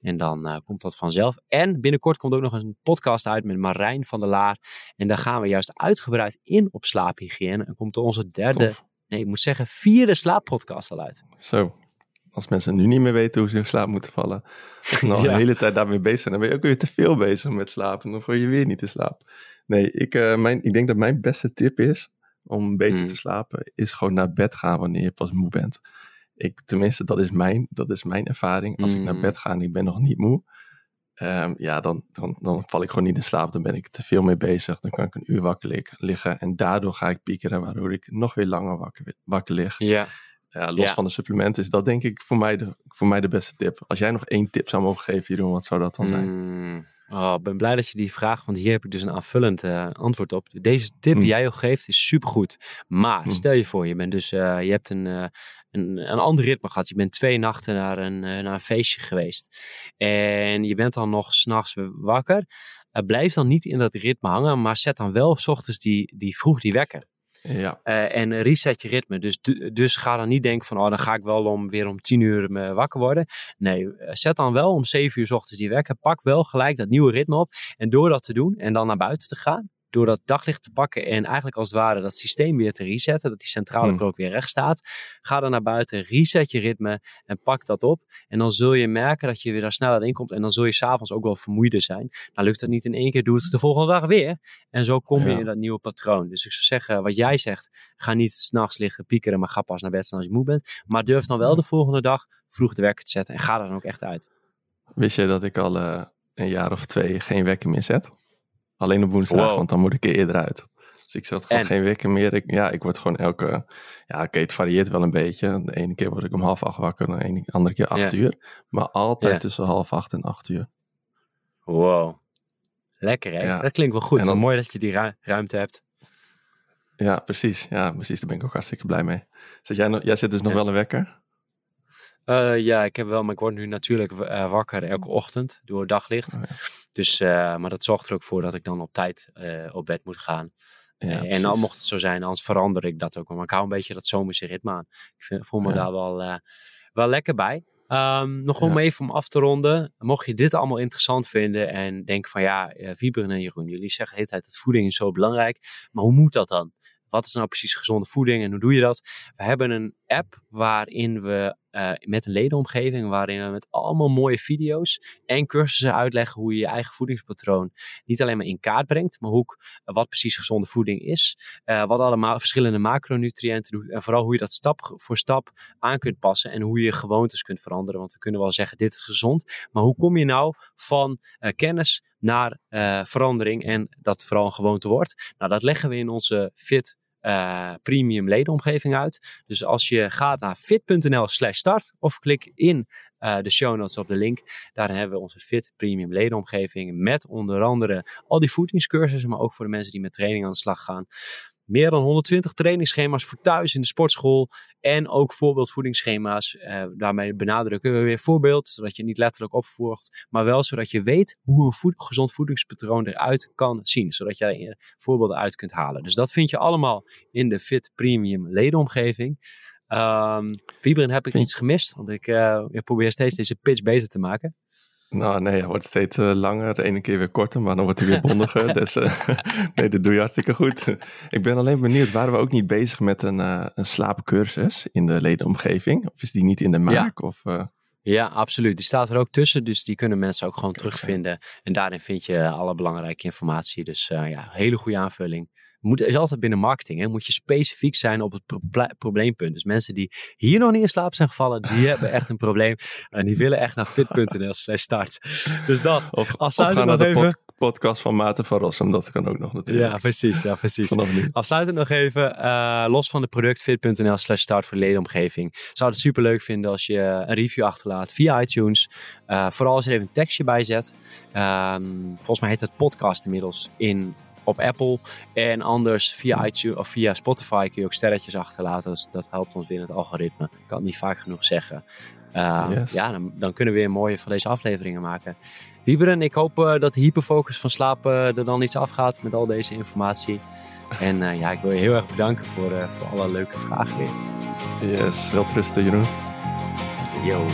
S1: En dan komt dat vanzelf. En binnenkort komt ook nog een podcast uit met Marijn van der Laar. En daar gaan we juist uitgebreid in op slaaphygiëne. En komt onze derde, nee, ik moet zeggen, vierde slaappodcast al uit.
S2: Zo. Als mensen nu niet meer weten hoe ze in slaap moeten vallen. Als ze nog ja. de hele tijd daarmee bezig zijn, dan ben je ook weer te veel bezig met slapen. Dan word je weer niet te slapen. Nee, ik, uh, mijn, ik denk dat mijn beste tip is om beter hmm. te slapen, is gewoon naar bed gaan wanneer je pas moe bent. Ik, tenminste, dat is mijn, dat is mijn ervaring. Als ik naar mm. bed ga en ik ben nog niet moe, um, ja, dan, dan, dan val ik gewoon niet in slaap. Dan ben ik te veel mee bezig. Dan kan ik een uur wakker liggen. En daardoor ga ik piekeren, waardoor ik nog weer langer wakker, wakker lig.
S1: Ja.
S2: Ja, los van de supplementen is dat denk ik voor mij, de, voor mij de beste tip. Als jij nog één tip zou mogen geven, Jeroen, wat zou dat dan zijn?
S1: Mm. Oh, ik ben blij dat je die vraagt, want hier heb ik dus een aanvullend uh, antwoord op. Deze tip die mm. jij ook geeft is supergoed. Maar mm. stel je voor, je bent dus, uh, je hebt een, uh, een, een ander ritme gehad. Je bent twee nachten naar een, naar een feestje geweest. En je bent dan nog s'nachts wakker. blijf dan niet in dat ritme hangen, maar zet dan wel s ochtends die, die vroeg die wekker.
S2: Ja.
S1: Uh, en reset je ritme. Dus, dus ga dan niet denken van, oh, dan ga ik wel om, weer om tien uur me wakker worden. Nee, eh, zet dan wel om zeven uur s ochtends die wekker. Pak wel gelijk dat nieuwe ritme op. En door dat te doen en dan naar buiten te gaan, door dat daglicht te pakken en eigenlijk als het ware dat systeem weer te resetten, dat die centrale hmm. klok weer recht staat, ga dan naar buiten, reset je ritme en pak dat op. En dan zul je merken dat je weer daar sneller in komt en dan zul je s'avonds ook wel vermoeider zijn. Nou lukt dat niet in één keer, doe het de volgende dag weer. En zo kom je in dat nieuwe patroon. Dus ik zou zeggen, wat jij zegt, ga niet s'nachts liggen piekeren, maar ga pas naar bed staan als je moe bent. Maar durf dan wel de volgende dag vroeg de wekker te zetten en ga er dan ook echt uit.
S2: Wist je dat ik al uh, een jaar of twee geen wekker meer zet? Alleen op woensdag, want dan moet ik er eerder uit. Dus ik zat gewoon geen wekker meer. Ik, ja, ik word gewoon elke... Ja, oké, het varieert wel een beetje. De ene keer word ik om half acht wakker, de andere keer acht uur. Maar altijd tussen half acht en acht uur.
S1: Wow. Lekker hè? Dat klinkt wel goed. Dan, mooi dat je die ruimte hebt.
S2: Ja, precies. Ja, precies. Daar ben ik ook hartstikke blij mee. Zit jij, jij zit dus nog wel een wekker?
S1: Uh, ja, ik heb wel, maar ik word nu natuurlijk uh, wakker elke ochtend door daglicht. Oh, dus, uh, maar dat zorgt er ook voor dat ik dan op tijd op bed moet gaan. Ja, en dan mocht het zo zijn, anders verander ik dat ook. Maar ik hou een beetje dat zomerse ritme aan. Ik vind, voel me daar wel, wel lekker bij. Um, nog om even om af te ronden. Mocht je dit allemaal interessant vinden en denken van ja, Wieberen en Jeroen, jullie zeggen de hele tijd dat voeding is zo belangrijk. Maar hoe moet dat dan? Wat is nou precies gezonde voeding en hoe doe je dat? We hebben een app waarin we uh, met een ledenomgeving, waarin we met allemaal mooie video's en cursussen uitleggen hoe je je eigen voedingspatroon niet alleen maar in kaart brengt, maar ook wat precies gezonde voeding is, uh, wat allemaal verschillende macronutriënten doet en vooral hoe je dat stap voor stap aan kunt passen en hoe je gewoontes kunt veranderen. Want we kunnen wel zeggen dit is gezond, maar hoe kom je nou van kennis naar verandering en dat vooral een gewoonte wordt? Nou, dat leggen we in onze Fit uh, premium ledenomgeving uit. Dus als je gaat naar fit.nl slash start of klik in uh, de show notes op de link. Daarin hebben we onze Fit Premium ledenomgeving met onder andere al die voedingscursussen, maar ook voor de mensen die met training aan de slag gaan meer dan 120 trainingsschema's voor thuis in de sportschool. En ook voorbeeldvoedingsschema's. Uh, daarmee benadrukken we weer voorbeeld, zodat je niet letterlijk opvolgt. Maar wel zodat je weet hoe een gezond voedingspatroon eruit kan zien. Zodat je er voorbeelden uit kunt halen. Dus dat vind je allemaal in de Fit Premium ledenomgeving. Um, heb ik iets gemist? Want ik, uh, ik probeer steeds deze pitch beter te maken.
S2: Nou nee, hij wordt steeds uh, langer. De ene keer weer korter, maar dan wordt hij weer bondiger. dus uh, nee, dat doe je hartstikke goed. ik ben alleen benieuwd, waren we ook niet bezig met een, uh, een slaapcursus in de ledenomgeving? Of is die niet in de maak?
S1: Ja.
S2: Of,
S1: ja, absoluut. Die staat er ook tussen, dus die kunnen mensen ook gewoon terugvinden. En daarin vind je alle belangrijke informatie. Dus ja, hele goede aanvulling. Moet, is altijd binnen marketing, hè, moet je specifiek zijn op het probleempunt. Dus mensen die hier nog niet in slaap zijn gevallen, die hebben echt een probleem. En die willen echt naar fit.nl start. Dus dat.
S2: Of, of gaan naar de even. podcast van Maarten van Rossum, dat kan ook nog natuurlijk.
S1: Ja, precies. Ja, precies. Afsluitend nog even, uh, los van de product fit.nl slash start voor de ledenomgeving. Zou het super leuk vinden als je een review achterlaat via iTunes. Uh, vooral als je er even een tekstje bij zet. Um, volgens mij heet het podcast inmiddels in op Apple. En anders via iTunes of via Spotify kun je ook sterretjes achterlaten. Dus dat helpt ons weer in het algoritme. Ik kan het niet vaak genoeg zeggen. Uh, Ja, dan, dan, kunnen we weer mooie van deze afleveringen maken. Wieberen, ik hoop uh, dat de hyperfocus van slapen uh, er dan iets afgaat met al deze informatie. En uh, ja, ik wil je heel erg bedanken voor, voor alle leuke vragen weer.
S2: Yes, wel rusten Jeroen.
S1: Yo.